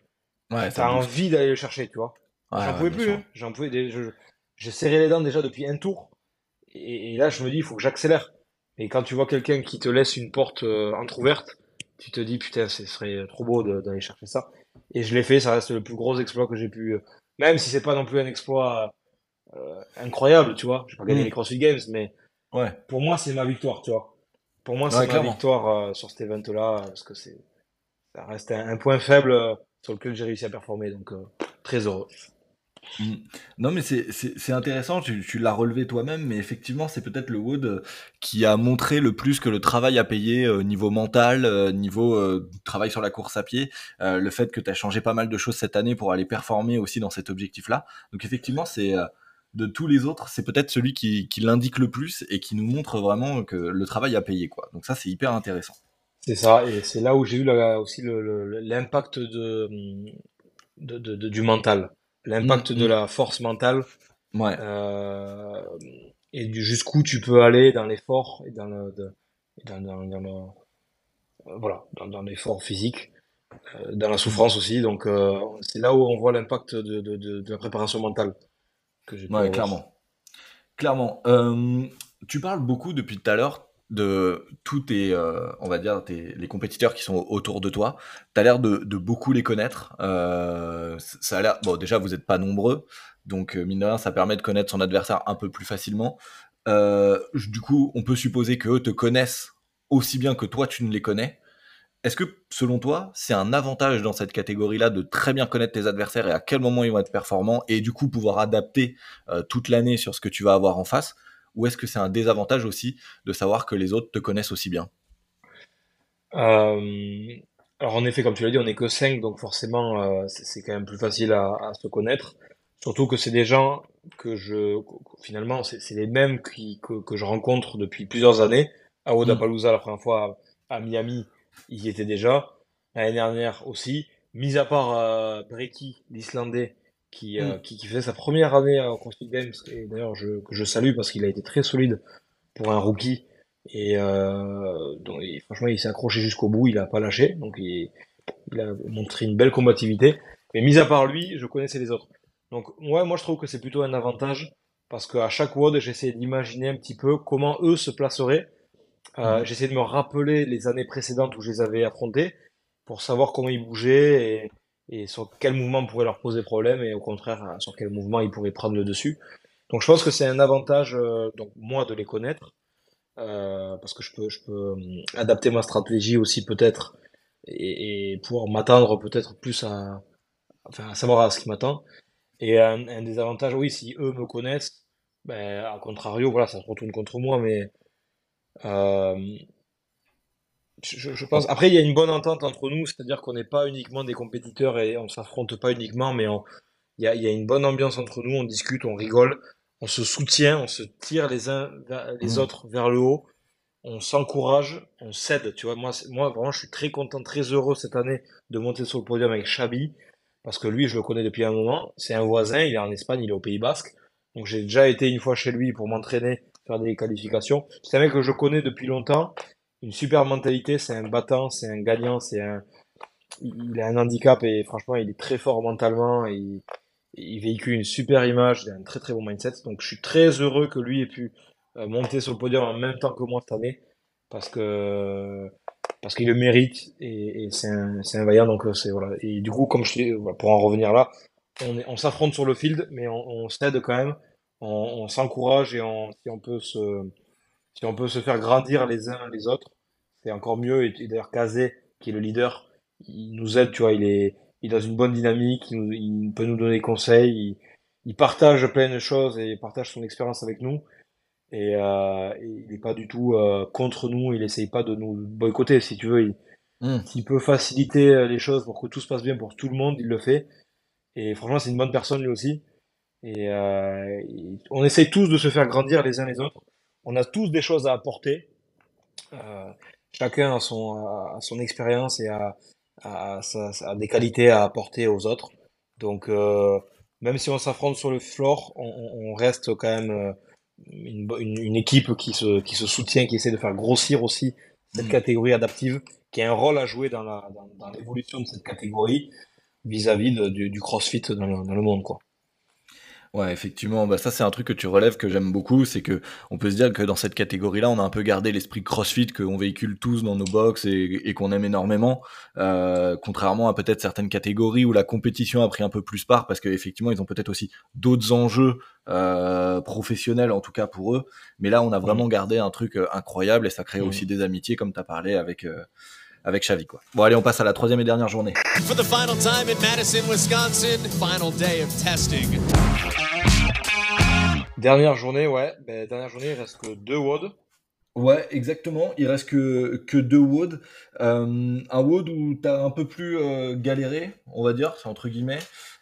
Ouais, t'as envie d'aller le chercher, tu vois. Ouais, J'en ouais, pouvais plus, hein. J'en pouvais, je, j'ai serré les dents déjà depuis un tour. Et, et là, je me dis, il faut que j'accélère. Et quand tu vois quelqu'un qui te laisse une porte euh, entrouverte, tu te dis, putain, ce serait trop beau d'aller chercher ça. Et je l'ai fait, ça reste le plus gros exploit que j'ai pu, euh, même si c'est pas non plus un exploit euh, incroyable, tu vois. J'ai pas gagné Mm. les CrossFit Games, mais Ouais. pour moi, c'est ma victoire, tu vois. Pour moi, c'est Ouais, ma clairement. victoire euh, sur cet event-là, parce que c'est, ça reste un, un point faible euh, sur lequel j'ai réussi à performer, donc euh, très heureux. Non, mais c'est- intéressant, tu, l'as relevé toi-même, mais effectivement, c'est peut-être le Wood euh, qui a montré le plus que le travail a payé euh, niveau mental, euh, niveau euh, travail sur la course à pied, le fait que tu as changé pas mal de choses cette année pour aller performer aussi dans cet objectif-là. Donc effectivement, c'est de tous les autres, c'est peut-être celui qui, qui l'indique le plus et qui nous montre vraiment que le travail a payé. quoi. Donc ça, c'est hyper intéressant. C'est ça, et c'est là où j'ai eu aussi l'impact de- de- du mental, l'impact Mm, de mm. la force mentale, Ouais, euh, et du jusqu'où tu peux aller dans l'effort et dans le, de- et dans, dans, dans le, euh, voilà, dans, dans l'effort physique, euh, dans la souffrance aussi. Donc euh, c'est là où on voit l'impact de, de, de, de la préparation mentale que Ouais, clairement. Clairement. Tu parles beaucoup depuis tout à l'heure de tous tes, euh, on va dire, tes, les compétiteurs qui sont autour de toi. Tu as l'air de, beaucoup les connaître. Euh, ça a l'air, bon, déjà, vous n'êtes pas nombreux. Donc, euh, mine de rien, ça permet de connaître son adversaire un peu plus facilement. Du coup, on peut supposer qu'eux te connaissent aussi bien que toi, tu ne les connais. Est-ce que, selon toi, c'est un avantage dans cette catégorie-là de très bien connaître tes adversaires et à quel moment ils vont être performants et du coup pouvoir adapter toute l'année sur ce que tu vas avoir en face? Ou est-ce que c'est un désavantage aussi de savoir que les autres te connaissent aussi bien? Euh, alors en effet, comme tu l'as dit, on n'est que 5, donc forcément, euh, c'est quand même plus facile à, à se connaître. Surtout que c'est des gens que je, finalement, c'est les mêmes qui, que, que, je rencontre depuis plusieurs années. À Wodapalooza, la première fois à, Miami, ils y étaient déjà. L'année dernière aussi. Mis à part euh, l'Islandais, qui, euh, mm. qui, qui, faisait sa première année au CrossFit Games, et d'ailleurs je, que je salue parce qu'il a été très solide pour un rookie. Et, euh, donc, franchement, il s'est accroché jusqu'au bout, il a pas lâché, donc il, il, a montré une belle combativité. Mais mis à part lui, je connaissais les autres. Donc ouais, moi je trouve que c'est plutôt un avantage parce qu'à chaque WOD, j'essaie d'imaginer un petit peu comment eux se placeraient. Euh, mm. J'essaie de me rappeler les années précédentes où je les avais affrontés pour savoir comment ils bougeaient et, et sur quel mouvement pourrait leur poser problème et au contraire hein, sur quel mouvement ils pourraient prendre le dessus. Donc je pense que c'est un avantage, euh, donc moi de les connaître, euh, parce que je peux, je peux euh, adapter ma stratégie aussi peut-être et, pouvoir m'attendre peut-être plus à, enfin à savoir à ce qui m'attend. Et un, un, des avantages, oui, si eux me connaissent, ben à contrario, voilà, ça se retourne contre moi, mais euh, je, je, pense. Après, il y a une bonne entente entre nous, c'est-à-dire qu'on n'est pas uniquement des compétiteurs et on s'affronte pas uniquement, mais il y a, y a, une bonne ambiance entre nous, on discute, on rigole, on se soutient, on se tire les uns les mmh. autres vers le haut, on s'encourage, on s'aide. Tu vois, moi, moi, vraiment, je suis très content, très heureux cette année de monter sur le podium avec Chabi, parce que lui, je le connais depuis un moment. C'est un voisin, il est en Espagne, il est au Pays Basque. Donc j'ai déjà été une fois chez lui pour m'entraîner, faire des qualifications. C'est un mec que je connais depuis longtemps une super mentalité, c'est un battant, c'est un gagnant, c'est un, il a un handicap et franchement, il est très fort mentalement et il véhicule une super image, il a un très très bon mindset. Donc je suis très heureux que lui ait pu euh, monter sur le podium en même temps que moi cette année parce que parce qu'il le mérite et, c'est un, vaillant. Donc euh, c'est voilà. Et du coup comme je pour en revenir là on, on s'affronte sur le field mais on, s'aide quand même. On, s'encourage et si on peut se si on peut se faire grandir les uns les autres, c'est encore mieux. Et, d'ailleurs, Kazé, qui est le leader, il nous aide, tu vois, il est, il est dans une bonne dynamique, il, il peut nous donner des conseils, il, il, partage plein de choses et il partage son expérience avec nous. Et, euh, il n'est pas du tout euh, contre nous, il essaye pas de nous boycotter, si tu veux. Il, hmm. S'il peut faciliter euh, les choses pour que tout se passe bien pour tout le monde, il le fait. Et franchement, c'est une bonne personne lui aussi. Et euh, on essaye tous de se faire grandir les uns les autres on a tous des choses à apporter. Euh, chacun a son, a son expérience et a, a, a, des qualités à apporter aux autres. Donc, euh, même si on s'affronte sur le floor, on, on, reste quand même euh, une, une, une, équipe qui se, qui se soutient, qui essaie de faire grossir aussi cette mm. catégorie adaptive, qui a un rôle à jouer dans la dans, dans l'évolution de cette catégorie vis-à-vis -vis du, du, CrossFit dans le, dans le monde, quoi. Ouais, effectivement, bah ça c'est un truc que tu relèves que j'aime beaucoup, c'est que on peut se dire que dans cette catégorie-là, on a un peu gardé l'esprit CrossFit qu'on véhicule tous dans nos box et, et qu'on aime énormément, euh, contrairement à peut-être certaines catégories où la compétition a pris un peu plus part parce qu'effectivement ils ont peut-être aussi d'autres enjeux euh, professionnels en tout cas pour eux, mais là on a vraiment gardé un truc euh, incroyable et ça crée aussi des amitiés comme tu as parlé avec euh, avec Xavi quoi. Bon allez, on passe à la troisième et dernière journée. For the final time in Madison, Wisconsin, final day of testing. Dernière journée, ouais. Ben, dernière journée, il reste que deux WOD. Ouais, exactement. Il reste que, que deux WOD. Euh, un WOD où tu as un peu plus euh, galéré, on va dire, c'est entre guillemets.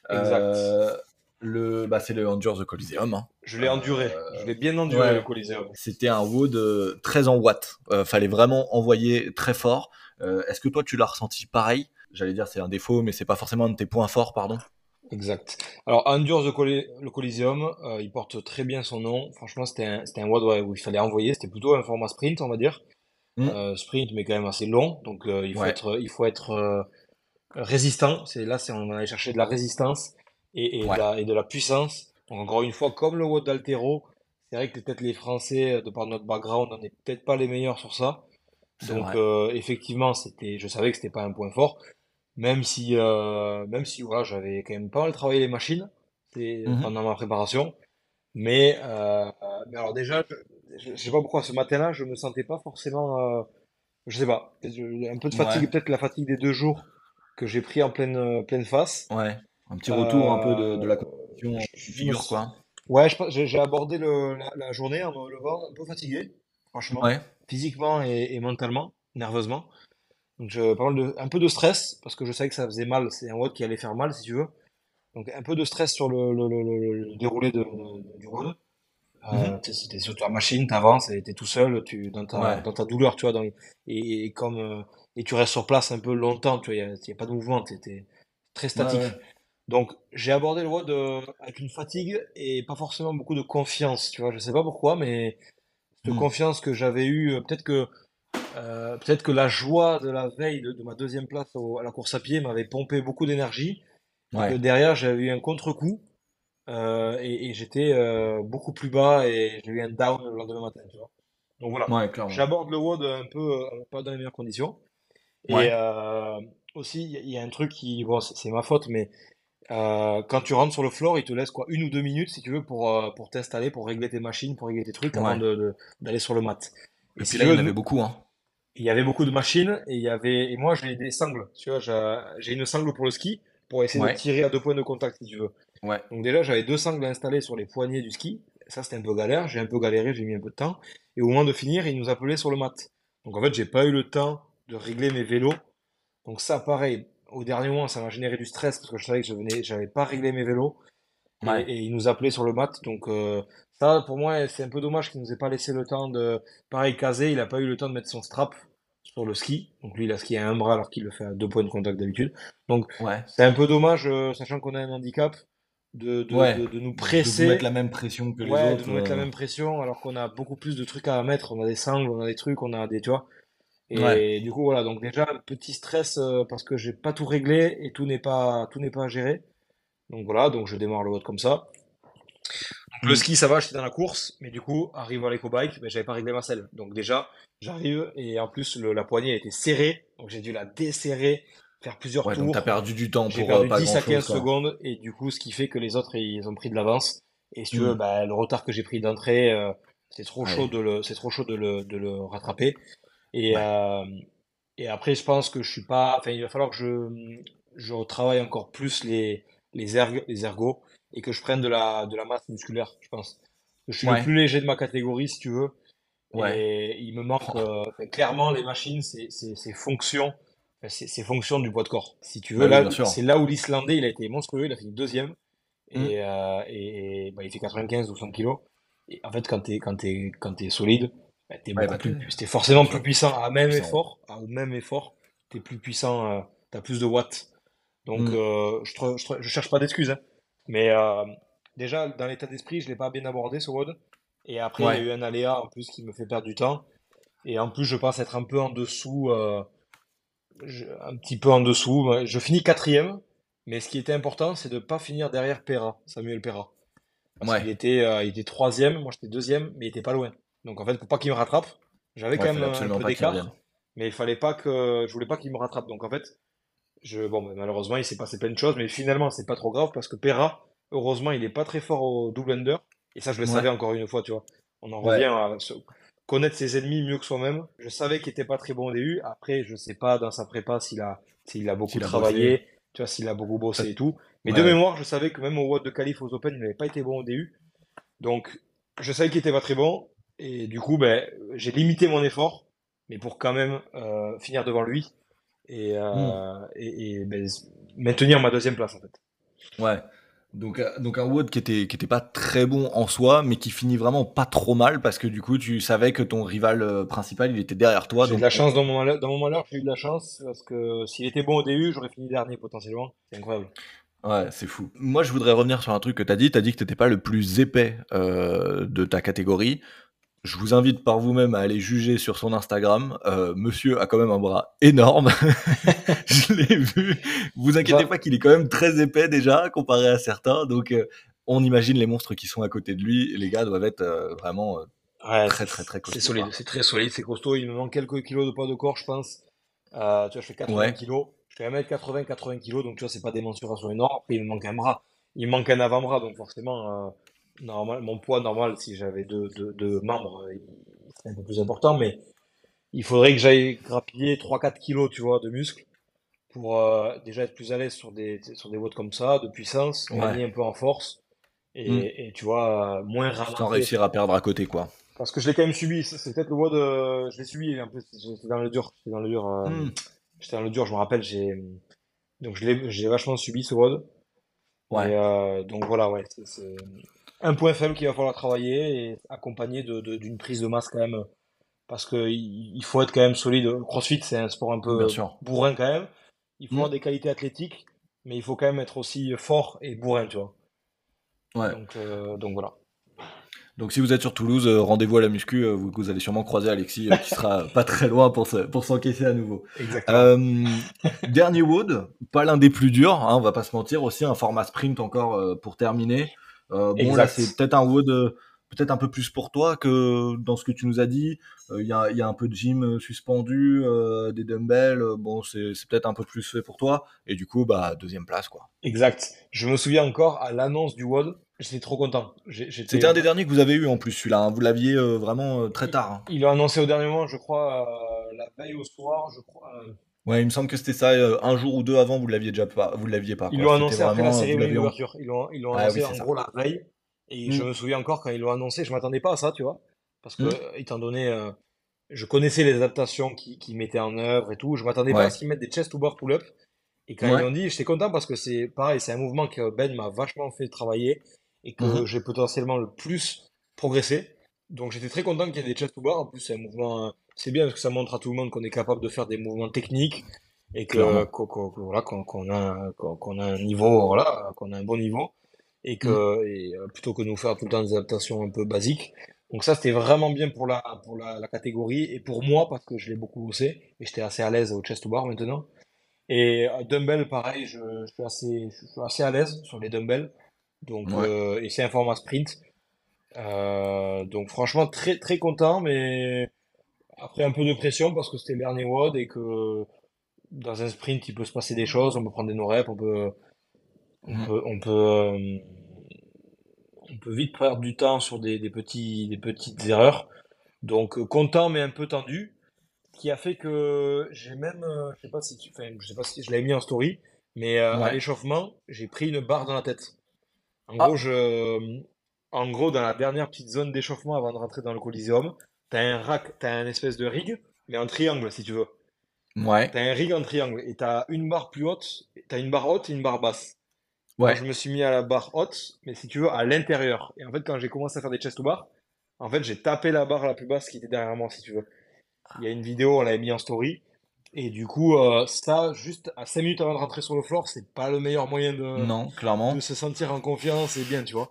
Exact. Euh, le, bah, c'est le Endure the Coliseum. Hein. Je l'ai enduré. Je l'ai bien enduré, le Coliseum. C'était un WOD très en watts. fallait vraiment envoyer très fort. Est-ce que toi, tu l'as ressenti pareil? J'allais dire c'est un défaut, mais c'est pas forcément un de tes points forts, pardon. Exact. Alors, Endure the le Coliseum, euh, il porte très bien son nom. Franchement, c'était un, c'était un WOD où il fallait envoyer. C'était plutôt un format sprint, on va dire. Mm. Euh, sprint, mais quand même assez long. Donc, euh, il faut être, il faut être résistant. C'est là, c'est on allait chercher de la résistance et, et, de la, et, de la, puissance. Donc, encore une fois, comme le WOD d'Altero, c'est vrai que peut-être les Français, de par notre background, on n'est peut-être pas les meilleurs sur ça. Donc, effectivement, c'était, je savais que c'était pas un point fort. Même si euh, même si voilà j'avais quand même pas mal travaillé les machines mmh pendant ma préparation. Mais, euh, mais alors déjà je, je, sais pas pourquoi ce matin-là je me sentais pas forcément euh, je sais pas. Un peu de fatigue peut-être la fatigue des deux jours que j'ai pris en pleine pleine face. Ouais. Un petit retour un peu de, de la compétition figure quoi. ouais j'ai abordé le, la, la, journée en me levant un peu fatigué franchement ouais. physiquement et, et mentalement nerveusement donc je parle de un peu de stress parce que je savais que ça faisait mal, c'est un WOD qui allait faire mal si tu veux. Donc un peu de stress sur le, le, le, le déroulé de, de- du road. Euh, Mhm. t'es sur ta machine, t'avances et t'es tout seul, tu dans ta Ouais. dans ta douleur, tu vois, dans, et, et comme euh, et tu restes sur place un peu longtemps, tu vois, il y a, pas de mouvement, t'es t'es très statique. Ouais, ouais. Donc j'ai abordé le road euh, avec une fatigue et pas forcément beaucoup de confiance, tu vois. Je sais pas pourquoi, mais cette Mhm. confiance que j'avais eue, euh, peut-être que euh, peut-être que la joie de la veille de, de ma deuxième place au- à la course à pied m'avait pompé beaucoup d'énergie. Ouais. derrière, j'avais eu un contre-coup euh, et, et j'étais euh, beaucoup plus bas et j'ai eu un down le lendemain matin, tu vois. Donc voilà, Ouais, j'aborde le WOD un peu pas dans les meilleures conditions. Et Ouais. aussi, il y, a- il y a un truc qui, bon, c'est ma faute, mais euh, quand tu rentres sur le floor, il te laisse quoi, une ou deux minutes si tu veux pour, euh, pour t'installer, pour régler tes machines, pour régler tes trucs avant Ouais. de, de- d'aller sur le mat. Et si puis là, il y en avait beaucoup, hein. il y avait beaucoup de machines et il y avait et moi j'ai des sangles tu vois j'ai une sangle pour le ski pour essayer Ouais. de tirer à deux points de contact si tu veux Ouais. donc déjà j'avais deux sangles installées sur les poignets du ski ça c'était un peu galère j'ai un peu galéré j'ai mis un peu de temps et au moment de finir ils nous appelaient sur le mat donc en fait j'ai pas eu le temps de régler mes vélos donc ça pareil au dernier moment ça m'a généré du stress parce que je savais que je venais j'avais pas réglé mes vélos et, Ouais. et ils nous appelaient sur le mat donc euh, ça pour moi c'est un peu dommage qu'ils nous aient pas laissé le temps de pareil Kazé il a pas eu le temps de mettre son strap sur le ski. Donc lui, il a skié à un bras alors qu'il le fait à deux points de contact d'habitude. Ouais. C'est un peu dommage, euh, sachant qu'on a un handicap, de, de, Ouais. de, de nous De presser. vous mettre la même pression que les autres. de nous mettre la euh, même pression alors qu'on a beaucoup plus de trucs à mettre. On a des sangles, on a des trucs, on a des, tu vois. Et Ouais. du coup, voilà. Donc déjà, un petit stress euh, parce que j'ai pas tout réglé et tout n'est pas, tout n'est pas géré. Donc voilà, donc je démarre le vote comme ça. Donc, le Mm. ski, ça va, j'étais dans la course, mais du coup, arrive à l'éco-bike, ben, j'avais pas réglé ma selle. Donc déjà, j'arrive et en plus, le- la poignée était serrée, donc j'ai dû la desserrer, faire plusieurs Ouais, donc tours. t'as perdu du temps pour perdu euh, pas 10 à grand-chose, 15 quoi. secondes et du coup, ce qui fait que les autres, ils ont pris de l'avance. Et si tu Mm. veux, bah, le retard que j'ai pris d'entrée, euh, c'est trop Ouais. chaud de le, c'est trop chaud de le, de le rattraper. Et, Ouais. euh, et après, je pense que je suis pas, enfin, il va falloir que je, je retravaille encore plus les, les erg, les ergos et que je prenne de la, de la masse musculaire, je pense. Je suis Ouais. le plus léger de ma catégorie, si tu veux. Ouais. Et il me manque, euh, clairement, les machines, c'est, c'est, c'est fonction, du poids de corps. Si tu veux, là, c'est là où l'Islandais, il a été monstrueux, il a fini deuxième. Et, Mm. euh, et, et, bah, il fait 95 ou 100 kilos. Et en fait, quand t'es, quand t'es solide, bah, t'es Ouais, beaucoup bah, plus, t'es- forcément plus puissant à même effort, à- au même effort, t'es plus puissant, euh, t'as plus de watts. Donc, Mm. euh, je, tr- je, cherche pas d'excuses, hein. Mais, euh, déjà, dans l'état d'esprit, je l'ai pas bien abordé, ce WOD. Et après, il Ouais. y a eu un aléa, en plus, qui me fait perdre du temps. Et en plus, je pense être un peu en dessous, je- un petit peu en dessous. Je finis quatrième, mais ce qui était important, c'est de pas finir derrière Perra, Samuel Perra. Parce Ouais. qu'il était, euh, il était troisième, moi j'étais deuxième, mais il était pas loin. Donc en fait, pour pas qu'il me rattrape, j'avais Ouais, quand même un peu d'écart, mais il fallait pas que, je voulais pas qu'il me rattrape. Donc en fait, je, bon, malheureusement, il s'est passé plein de choses, mais finalement, c'est pas trop grave parce que Perra, heureusement, il est pas très fort au double under. Et ça, je le Ouais. savais encore une fois, tu vois. On en revient à connaître ses ennemis mieux que soi-même. Je savais qu'il était pas très bon au début. Après, je sais pas dans sa prépa s'il a, s'il a beaucoup travaillé, tu vois, s'il a beaucoup bossé et tout. Mais de mémoire, je savais que même au WOD de Qualif aux Open, il n'avait pas été bon au début. Donc, je savais qu'il était pas très bon. Et du coup, ben, j'ai limité mon effort, mais pour quand même euh, finir devant lui et, euh, Hmm. et, et, ben, maintenir ma deuxième place en fait. Ouais. Donc, euh, donc un WOD qui était, qui était pas très bon en soi, mais qui finit vraiment pas trop mal parce que du coup, tu savais que ton rival principal, il était derrière toi. J'ai donc de la chance dans mon malheur, dans mon malheur, j'ai eu de la chance parce que s'il était bon au début, j'aurais fini dernier potentiellement. C'est incroyable. Ouais, c'est fou. Moi, je voudrais revenir sur un truc que t'as dit. T'as dit que t'étais pas le plus épais euh, de ta catégorie. Je vous invite par vous-même à aller juger sur son Instagram. Euh, monsieur a quand même un bras énorme. je l'ai vu. Vous inquiétez Va- pas qu'il est quand même très épais déjà comparé à certains. Donc, euh, on imagine les monstres qui sont à côté de lui. Les gars doivent être euh, vraiment. Ouais, Très, très, très costaud, C'est solide, quoi. c'est très solide, c'est costaud. Il me manque quelques kilos de poids de corps, je pense. Tu vois, je fais 80 Ouais. kilos. Je fais 1m80, 80 kilos, donc tu vois, c'est pas des mensurations énormes. Après, il me manque un bras. Il me manque un avant-bras, donc forcément, normal, mon poids normal, si j'avais deux, deux, deux membres, euh, il serait un peu plus important, mais il faudrait que j'aille grappiller 3-4 kilos, tu vois, de muscles pour euh, déjà être plus à l'aise sur des, sur des comme ça, de puissance, Ouais. gagner un peu en force. Et, Mm. et tu vois, euh, moins sans réussir à perdre à côté, quoi. Parce que je l'ai quand même subi. C'est peut-être le WOD. euh, je l'ai subi. En plus, j'étais dans le dur. J'étais dans le dur. euh, Mm. J'étais dans le dur. Je me rappelle. J'ai donc je l'ai. Vachement subi ce WOD. Ouais. Euh, donc voilà, ouais, c'est un point faible qu'il va falloir travailler et accompagné d'une de, prise de masse quand même. Parce qu'il il faut être quand même solide. CrossFit, c'est un sport un peu bourrin quand même. Il faut avoir mm. des qualités athlétiques, mais il faut quand même être aussi fort et bourrin, tu vois. Ouais. Donc, euh, donc voilà. Donc si vous êtes sur Toulouse, euh, rendez-vous à la muscu, euh, vous, allez sûrement croiser Alexis qui sera pas très loin pour pour s'encaisser à nouveau. Exactement. dernier Wood, pas l'un des plus durs, hein, on va pas se mentir, aussi un format sprint encore pour terminer. Bon là c'est peut-être un Wood peut-être un peu plus pour toi que dans ce que tu nous as dit. Il y, a, y, a, un peu de gym suspendu, des dumbbells. bon, c'est peut-être un peu plus fait pour toi. Et du coup, bah deuxième place, quoi. Exact. Je me souviens encore à l'annonce du WOD, j'étais trop content. C'était un des derniers que vous avez eu en plus, celui-là. Hein. Vous l'aviez vraiment très tard. Hein. Il l'a annoncé au dernier moment, je crois, la veille au soir, je crois. Ouais, il me semble que c'était ça. un jour ou deux avant, vous l'aviez déjà pas. Vous l'aviez pas. Ils l'ont annoncé après la cérémonie d'ouverture. Ils l'ont ah annoncé en gros la veille. Et je mm. me souviens encore quand ils l'ont annoncé, je m'attendais pas à ça, tu vois. Parce que, mm. étant donné, euh, je connaissais les adaptations qu'ils qui mettaient en œuvre et tout, je m'attendais pas à ce qu'ils mettent des chest to bar pull up. Et quand ils l'ont dit, j'étais content parce que c'est pareil, c'est un mouvement que Ben m'a vachement fait travailler et que mm-hmm. j'ai potentiellement le plus progressé. Donc j'étais très content qu'il y ait des chest to bar. En plus, c'est un mouvement, c'est bien parce que ça montre à tout le monde qu'on est capable de faire des mouvements techniques et que qu'on voilà, a, qu'on a un niveau, voilà, qu'on a un bon niveau et que mm. et, euh, plutôt que nous faire tout le temps des adaptations un peu basiques. Donc ça c'était vraiment bien pour la pour la, la, catégorie et pour moi parce que je l'ai beaucoup bossé et j'étais assez à l'aise au chest to bar maintenant. Et euh, dumbbell pareil, je, je, suis assez je suis assez à l'aise sur les dumbbells. Donc euh, et c'est un format sprint. Euh, donc franchement très très content mais après un peu de pression parce que c'était le dernier WOD et que dans un sprint il peut se passer des choses, on peut prendre des no reps, on peut on mm. peut, on peut, euh, on peut vite perdre du temps sur des, des, petits, des petites erreurs. Donc euh, content mais un peu tendu, qui a fait que j'ai même, euh, je sais pas si tu, enfin, je sais pas si je l'avais mis en story, mais à l'échauffement, j'ai pris une barre dans la tête. En ah. gros, je, en gros, dans la dernière petite zone d'échauffement avant de rentrer dans le Coliseum, t'as un rack, t'as un espèce de rig, mais en triangle si tu veux. Ouais. T'as un rig en triangle et t'as une barre plus haute, t'as une barre haute et une barre basse. Ouais. je me suis mis à la barre haute, mais si tu veux, à l'intérieur. Et en fait, quand j'ai commencé à faire des chest to bar, en fait, j'ai tapé la barre la plus basse qui était derrière moi, si tu veux. Il y a une vidéo, on l'avait mis en story. Et du coup, euh, ça, juste à 5 minutes avant de rentrer sur le floor, c'est pas le meilleur moyen de, non, clairement. de se sentir en confiance et bien, tu vois.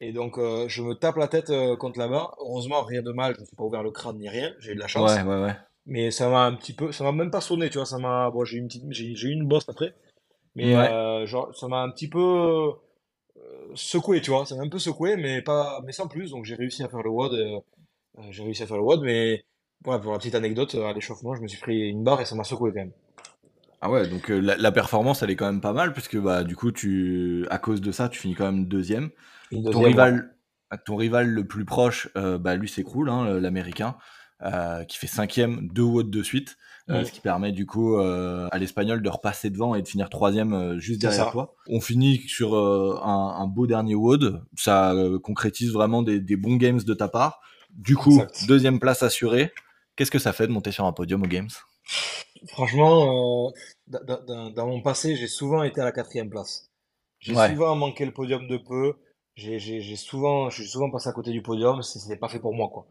Et donc, euh, je me tape la tête euh, contre la barre. Heureusement, rien de mal, je ne suis pas ouvert le crâne ni rien, j'ai eu de la chance. Ouais, ouais, ouais. Mais ça m'a un petit peu, ça m'a même pas sonné, tu vois, ça m'a, bon, j'ai eu une petite, j'ai eu une bosse après. Mais euh, genre, ça m'a un petit peu secoué, tu vois. Ça m'a un peu secoué, mais, pas, mais sans plus. Donc j'ai réussi à faire le WOD. J'ai réussi à faire le WOD, mais voilà, pour la petite anecdote, à l'échauffement, je me suis pris une barre et ça m'a secoué quand même. Ah ouais, donc la, performance, elle est quand même pas mal, puisque bah, du coup, tu, à cause de ça, tu finis quand même deuxième. Ton, rival, ton rival le plus proche, bah, lui s'écroule, hein, l'américain, qui fait cinquième, deux WOD de suite. Euh, ce qui permet du coup euh, à l'espagnol de repasser devant et de finir troisième euh, juste derrière toi. On finit sur un, un, beau dernier WOD, ça concrétise vraiment des, des, bons games de ta part. Du coup, deuxième place assurée. Qu'est-ce que ça fait de monter sur un podium aux games? Franchement, dans, mon passé, j'ai souvent été à la quatrième place. J'ai souvent manqué le podium de peu. J'ai souvent, je suis souvent passé à côté du podium. C'était pas fait pour moi, quoi.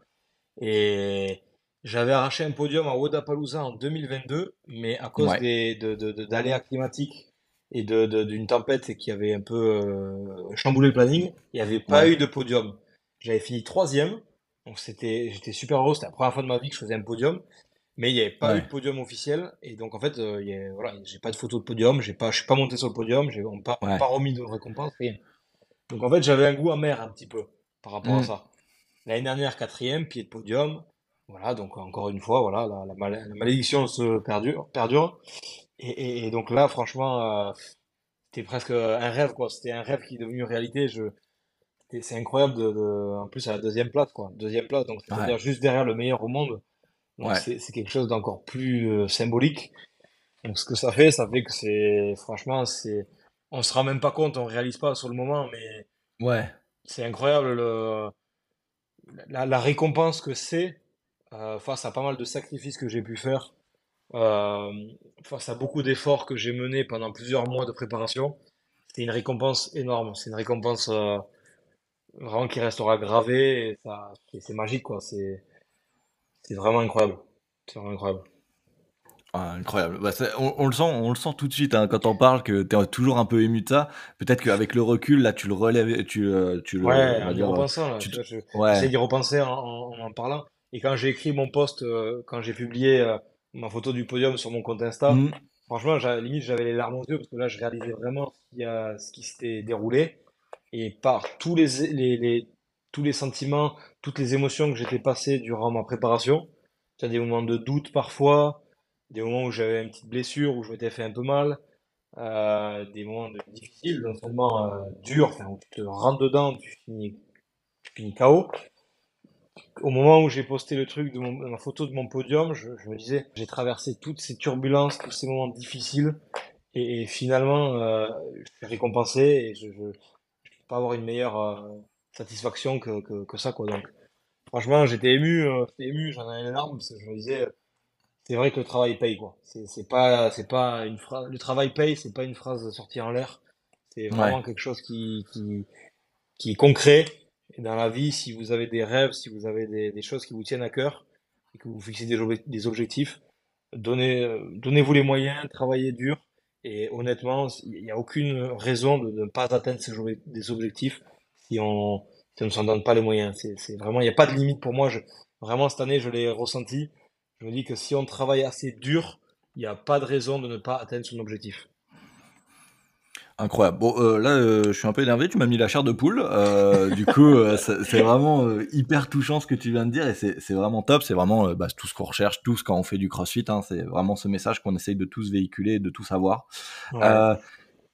Et j'avais arraché un podium à Wodapalooza en 2022, mais à cause des, de, de, d'aléas climatiques et de, d'une tempête qui avait un peu euh, chamboulé le planning, il n'y avait pas eu de podium. J'avais fini troisième, donc c'était, j'étais super heureux, c'était la première fois de ma vie que je faisais un podium, mais il n'y avait pas eu de podium officiel, et donc en fait, euh, y voilà, j'ai pas de photo de podium, j'ai pas, je suis pas monté sur le podium, j'ai pas, pas remis de récompense, rien. Donc en fait, j'avais un goût amer un petit peu par rapport à mm. ça. L'année dernière, quatrième, pied de podium, voilà, donc encore une fois, voilà, la, la, malédiction se perdure, perdure. Et, et, donc là, franchement, euh, c'était presque un rêve, quoi. C'était un rêve qui est devenu réalité. Je, c'est incroyable de, de, en plus à la deuxième place, quoi. Deuxième place, donc c'est-à-dire juste derrière le meilleur au monde. Donc c'est, c'est quelque chose d'encore plus euh, symbolique. Donc ce que ça fait, ça fait que c'est, franchement, c'est, on se rend même pas compte, on réalise pas sur le moment, mais ouais, c'est incroyable le, la, la récompense que c'est euh, face à pas mal de sacrifices que j'ai pu faire, euh, face à beaucoup d'efforts que j'ai menés pendant plusieurs mois de préparation, c'était une récompense énorme. C'est une récompense euh, vraiment qui restera gravée. Et c'est magique, quoi. C'est c'est vraiment incroyable. C'est vraiment incroyable. Ah, incroyable. Bah, on, on, le sent, on le sent tout de suite hein, quand on parle que tu es toujours un peu ému de ça. Peut-être qu'avec le recul, là, tu le relèves, tu, euh, tu le. Ouais, en y repensant, tu... j'essaie d'y repenser en, en, parlant. Et quand j'ai écrit mon post, euh, quand j'ai publié euh, ma photo du podium sur mon compte Insta, mmh. franchement, limite, j'avais les larmes aux yeux parce que là, je réalisais vraiment ce qui, a, ce qui s'était déroulé. Et par tous les, les, les, tous les sentiments, toutes les émotions que j'étais passé durant ma préparation, tu as des moments de doute parfois, des moments où j'avais une petite blessure, où je m'étais fait un peu mal, euh, des moments de, difficiles, seulement euh, durs, enfin, où tu te rentres dedans, tu finis, tu finis KO. Au moment où j'ai posté le truc de, mon, ma photo de mon podium, je, je me disais, j'ai traversé toutes ces turbulences, tous ces moments difficiles, et, et finalement, euh, je suis récompensé, et je ne peux pas avoir une meilleure euh, satisfaction que, que, que, ça, quoi. Donc, franchement, j'étais ému, euh, ému, j'en avais les larmes, parce que je me disais, c'est vrai que le travail paye quoi. C'est pas c'est pas une phrase le travail paye, c'est pas une phrase sortie en l'air. C'est vraiment quelque chose qui, qui qui est concret et dans la vie si vous avez des rêves, si vous avez des, des choses qui vous tiennent à cœur et que vous fixez des, des objectifs, donnez donnez-vous les moyens, travaillez dur et honnêtement, il n'y a aucune raison de, ne pas atteindre ces des objectifs si on si on ne s'en donne pas les moyens. C'est vraiment il n'y a pas de limite pour moi, je vraiment cette année je l'ai ressenti je me dis que si on travaille assez dur, il n'y a pas de raison de ne pas atteindre son objectif. Incroyable. Bon, euh, là, euh, je suis un peu énervé. Tu m'as mis la chair de poule. Euh, du coup, c'est vraiment hyper touchant ce que tu viens de dire et c'est vraiment top. C'est vraiment bah, tout ce qu'on recherche tous quand on fait du CrossFit. Hein. c'est vraiment ce message qu'on essaye de tous véhiculer, de tous avoir.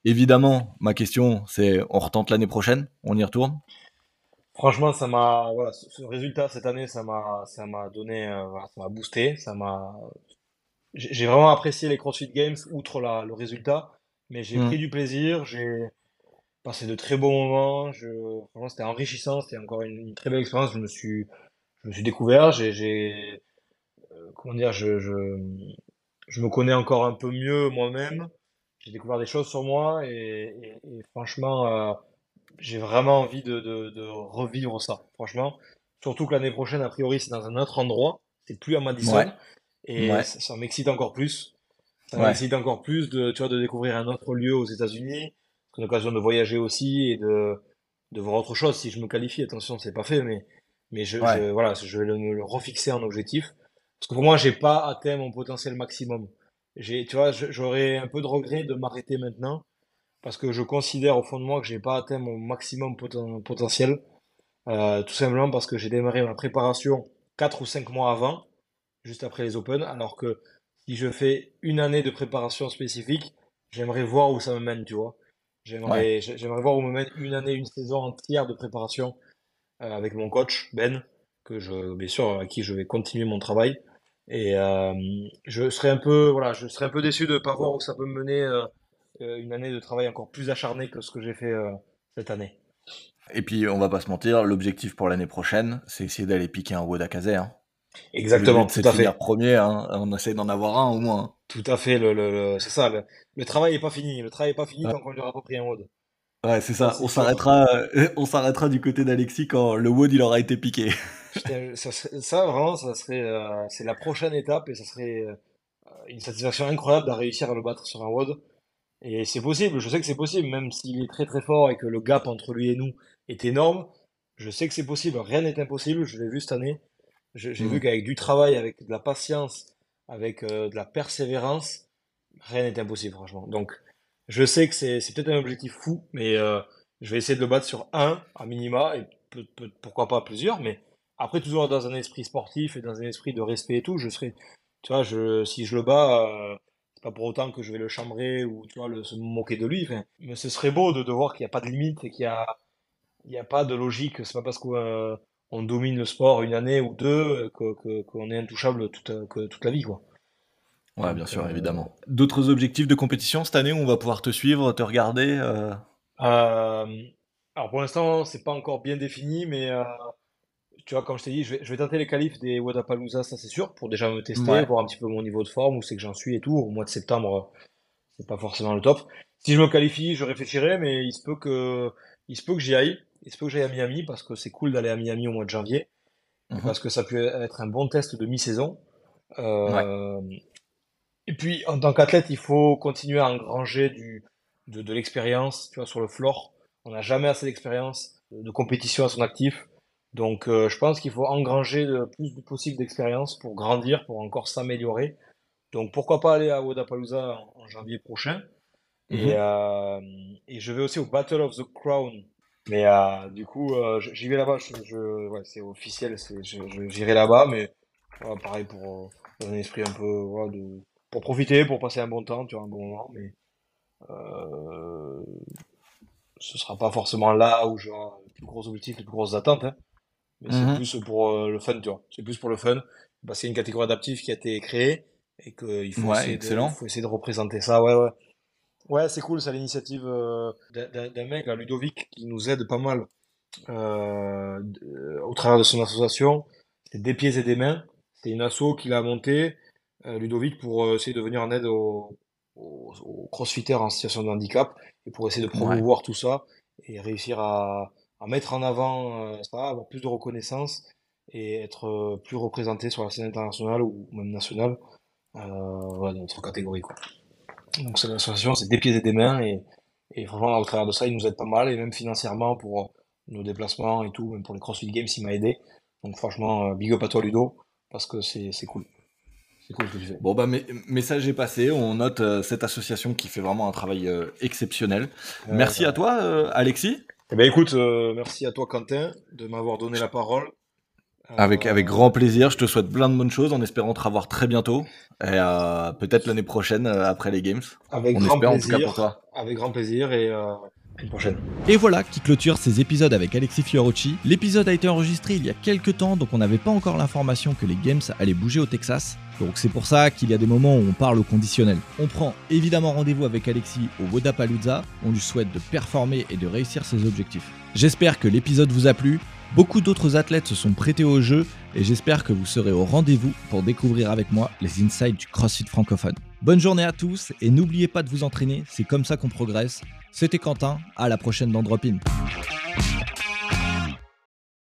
évidemment, ma question, c'est on retente l'année prochaine? On y retourne? Franchement, ça m'a, voilà, ce, résultat cette année, ça m'a, ça m'a donné, euh, voilà, ça m'a boosté, ça m'a, j'ai vraiment apprécié les CrossFit Games outre la, le résultat, mais j'ai mm. pris du plaisir, j'ai passé de très beaux moments, je, vraiment c'était enrichissant, c'était encore une, très belle expérience, je me suis, je me suis découvert, j'ai, j'ai, euh, comment dire, je, je, je me connais encore un peu mieux moi-même, j'ai découvert des choses sur moi et, et, et franchement. Euh, j'ai vraiment envie de, de, de, revivre ça, franchement. Surtout que l'année prochaine, a priori, c'est dans un autre endroit. C'est plus à Madison. Et ça, m'excite encore plus. Ça m'excite encore plus de, tu vois, de découvrir un autre lieu aux États-Unis. C'est une occasion de voyager aussi et de, de voir autre chose. Si je me qualifie, attention, c'est pas fait, mais, mais je, je voilà, je vais le, le, refixer en objectif. Parce que pour moi, j'ai pas atteint mon potentiel maximum. J'ai, tu vois, j'aurais un peu de regret de m'arrêter maintenant parce que je considère au fond de moi que j'ai pas atteint mon maximum potentiel. Euh, tout simplement parce que j'ai démarré ma préparation 4 ou 5 mois avant, juste après les Open, alors que si je fais une année de préparation spécifique, j'aimerais voir où ça me mène, tu vois. J'aimerais j'aimerais voir où me mène une année, une saison entière de préparation euh, avec mon coach, Ben, que je, bien sûr, à qui je vais continuer mon travail. Et euh, je serais un peu, voilà, je serais un peu déçu de ne pas voir où ça peut me mener une année de travail encore plus acharné que ce que j'ai fait euh, cette année. Et puis, on va pas se mentir, l'objectif pour l'année prochaine, c'est essayer d'aller piquer un WOD à Hein. Exactement, tout à fait. premier, hein. on essaie d'en avoir un au moins. Tout à fait, le, le, c'est ça. Le, travail est pas fini. Le travail est pas fini tant qu'on lui aura pas pris un WOD. Ouais, c'est ça. on s'arrêtera, euh, on s'arrêtera du côté d'Alexis quand le WOD il aura été piqué. ça, ça, vraiment, ça serait, c'est la prochaine étape et ça serait une satisfaction incroyable de réussir à le battre sur un WOD. Et c'est possible, je sais que c'est possible, même s'il est très très fort et que le gap entre lui et nous est énorme, je sais que c'est possible, rien n'est impossible, je l'ai vu cette année. J'ai vu mmh. qu'avec du travail, avec de la patience, avec euh, de la persévérance, rien n'est impossible, franchement. Donc, je sais que c'est peut-être un objectif fou, mais euh, je vais essayer de le battre sur un, à minima, et pourquoi pas plusieurs, mais après, toujours dans un esprit sportif et dans un esprit de respect et tout, je serai, tu vois, je, si je le bats, euh, pas pour autant que je vais le chambrer ou tu vois, le, se moquer de lui. mais ce serait beau de, de voir qu'il n'y a pas de limite et qu'il n'y a, il y a pas de logique. C'est pas parce qu'on euh, domine le sport une année ou deux qu'on que, est intouchable toute, que, toute la vie. Quoi. Ouais, bien sûr, euh, évidemment. D'autres objectifs de compétition cette année où on va pouvoir te suivre, te regarder euh... euh alors pour l'instant, c'est pas encore bien défini, mais tu vois, comme je t'ai dit, je vais, je vais, tenter les qualifs des Wadapalooza, ça c'est sûr, pour déjà me tester, voir un petit peu mon niveau de forme, où c'est que j'en suis et tout. Au mois de septembre, c'est pas forcément le top. si je me qualifie, je réfléchirai, mais il se peut que, il se peut que j'y aille. Il se peut que j'aille à Miami parce que c'est cool d'aller à Miami au mois de janvier. Mhm. Parce que ça peut être un bon test de mi-saison. Euh, Et puis, en tant qu'athlète, il faut continuer à engranger du, de, de l'expérience, tu vois, sur le floor. On n'a jamais assez d'expérience de compétition à son actif. Donc, euh, je pense qu'il faut engranger le plus possible d'expérience pour grandir, pour encore s'améliorer. Donc, pourquoi pas aller à Wodapalooza en, en janvier prochain. Et, Mhm. euh, et je vais aussi au Battle of the Crown. Mais euh, du coup, euh, j'y vais là-bas. Je, je- ouais, c'est officiel. C'est, je, je- j'irai là-bas, mais voilà, pareil pour euh, dans un esprit un peu voilà, de, pour profiter, pour passer un bon temps, tu vois, un bon moment. Mais euh, ce sera pas forcément là où j'aurai les plus gros objectifs, les plus grosses attentes. Hein. Mais c'est plus pour euh, le fun, tu vois. C'est plus pour le fun. Y a une catégorie adaptive qui a été créée et qu'il faut, Ouais, essayer de- excellent. faut essayer de représenter ça. Ouais, ouais. Ouais, c'est cool, c'est l'initiative euh, d'un- mec, là, Ludovic, qui nous aide pas mal euh, au travers de son association. C'est Des Pieds et des Mains. C'est une asso qu'il a montée, Ludovic, pour essayer de venir en aide aux, aux, aux crossfitters en situation de handicap et pour essayer de promouvoir tout ça et réussir à, à mettre en avant, euh, ça, avoir plus de reconnaissance et être euh, plus représenté sur la scène internationale ou même nationale euh, voilà, dans notre catégorie. Quoi. Donc c'est l'association, c'est des pieds et des mains et, et franchement au travers de ça il nous aide pas mal et même financièrement pour nos déplacements et tout, même pour les CrossFit Games il m'a aidé. Donc franchement euh, big up à toi Ludo parce que c'est cool. C'est cool ce que tu fais. Bon bah message est passé, on note euh, cette association qui fait vraiment un travail euh, exceptionnel. Euh, Merci à toi euh, Alexis. Eh ben écoute, euh, merci à toi Quentin de m'avoir donné la parole. Avec, Euh, avec grand plaisir, je te souhaite plein de bonnes choses en espérant te revoir très bientôt. Et euh, peut-être l'année prochaine euh, après les Games. Avec on grand espère en tout plaisir. cas pour toi. Avec grand plaisir et euh, prochaine. Et voilà qui clôture ces épisodes avec Alexis Fiorucci. L'épisode a été enregistré il y a quelques temps, donc on n'avait pas encore l'information que les Games allaient bouger au Texas. Donc c'est pour ça qu'il y a des moments où on parle au conditionnel. On prend évidemment rendez-vous avec Alexis au Wodapalooza. On lui souhaite de performer et de réussir ses objectifs. J'espère que l'épisode vous a plu. Beaucoup d'autres athlètes se sont prêtés au jeu et j'espère que vous serez au rendez-vous pour découvrir avec moi les insights du CrossFit francophone. Bonne journée à tous et n'oubliez pas de vous entraîner, c'est comme ça qu'on progresse. C'était Quentin, à la prochaine dans Drop In.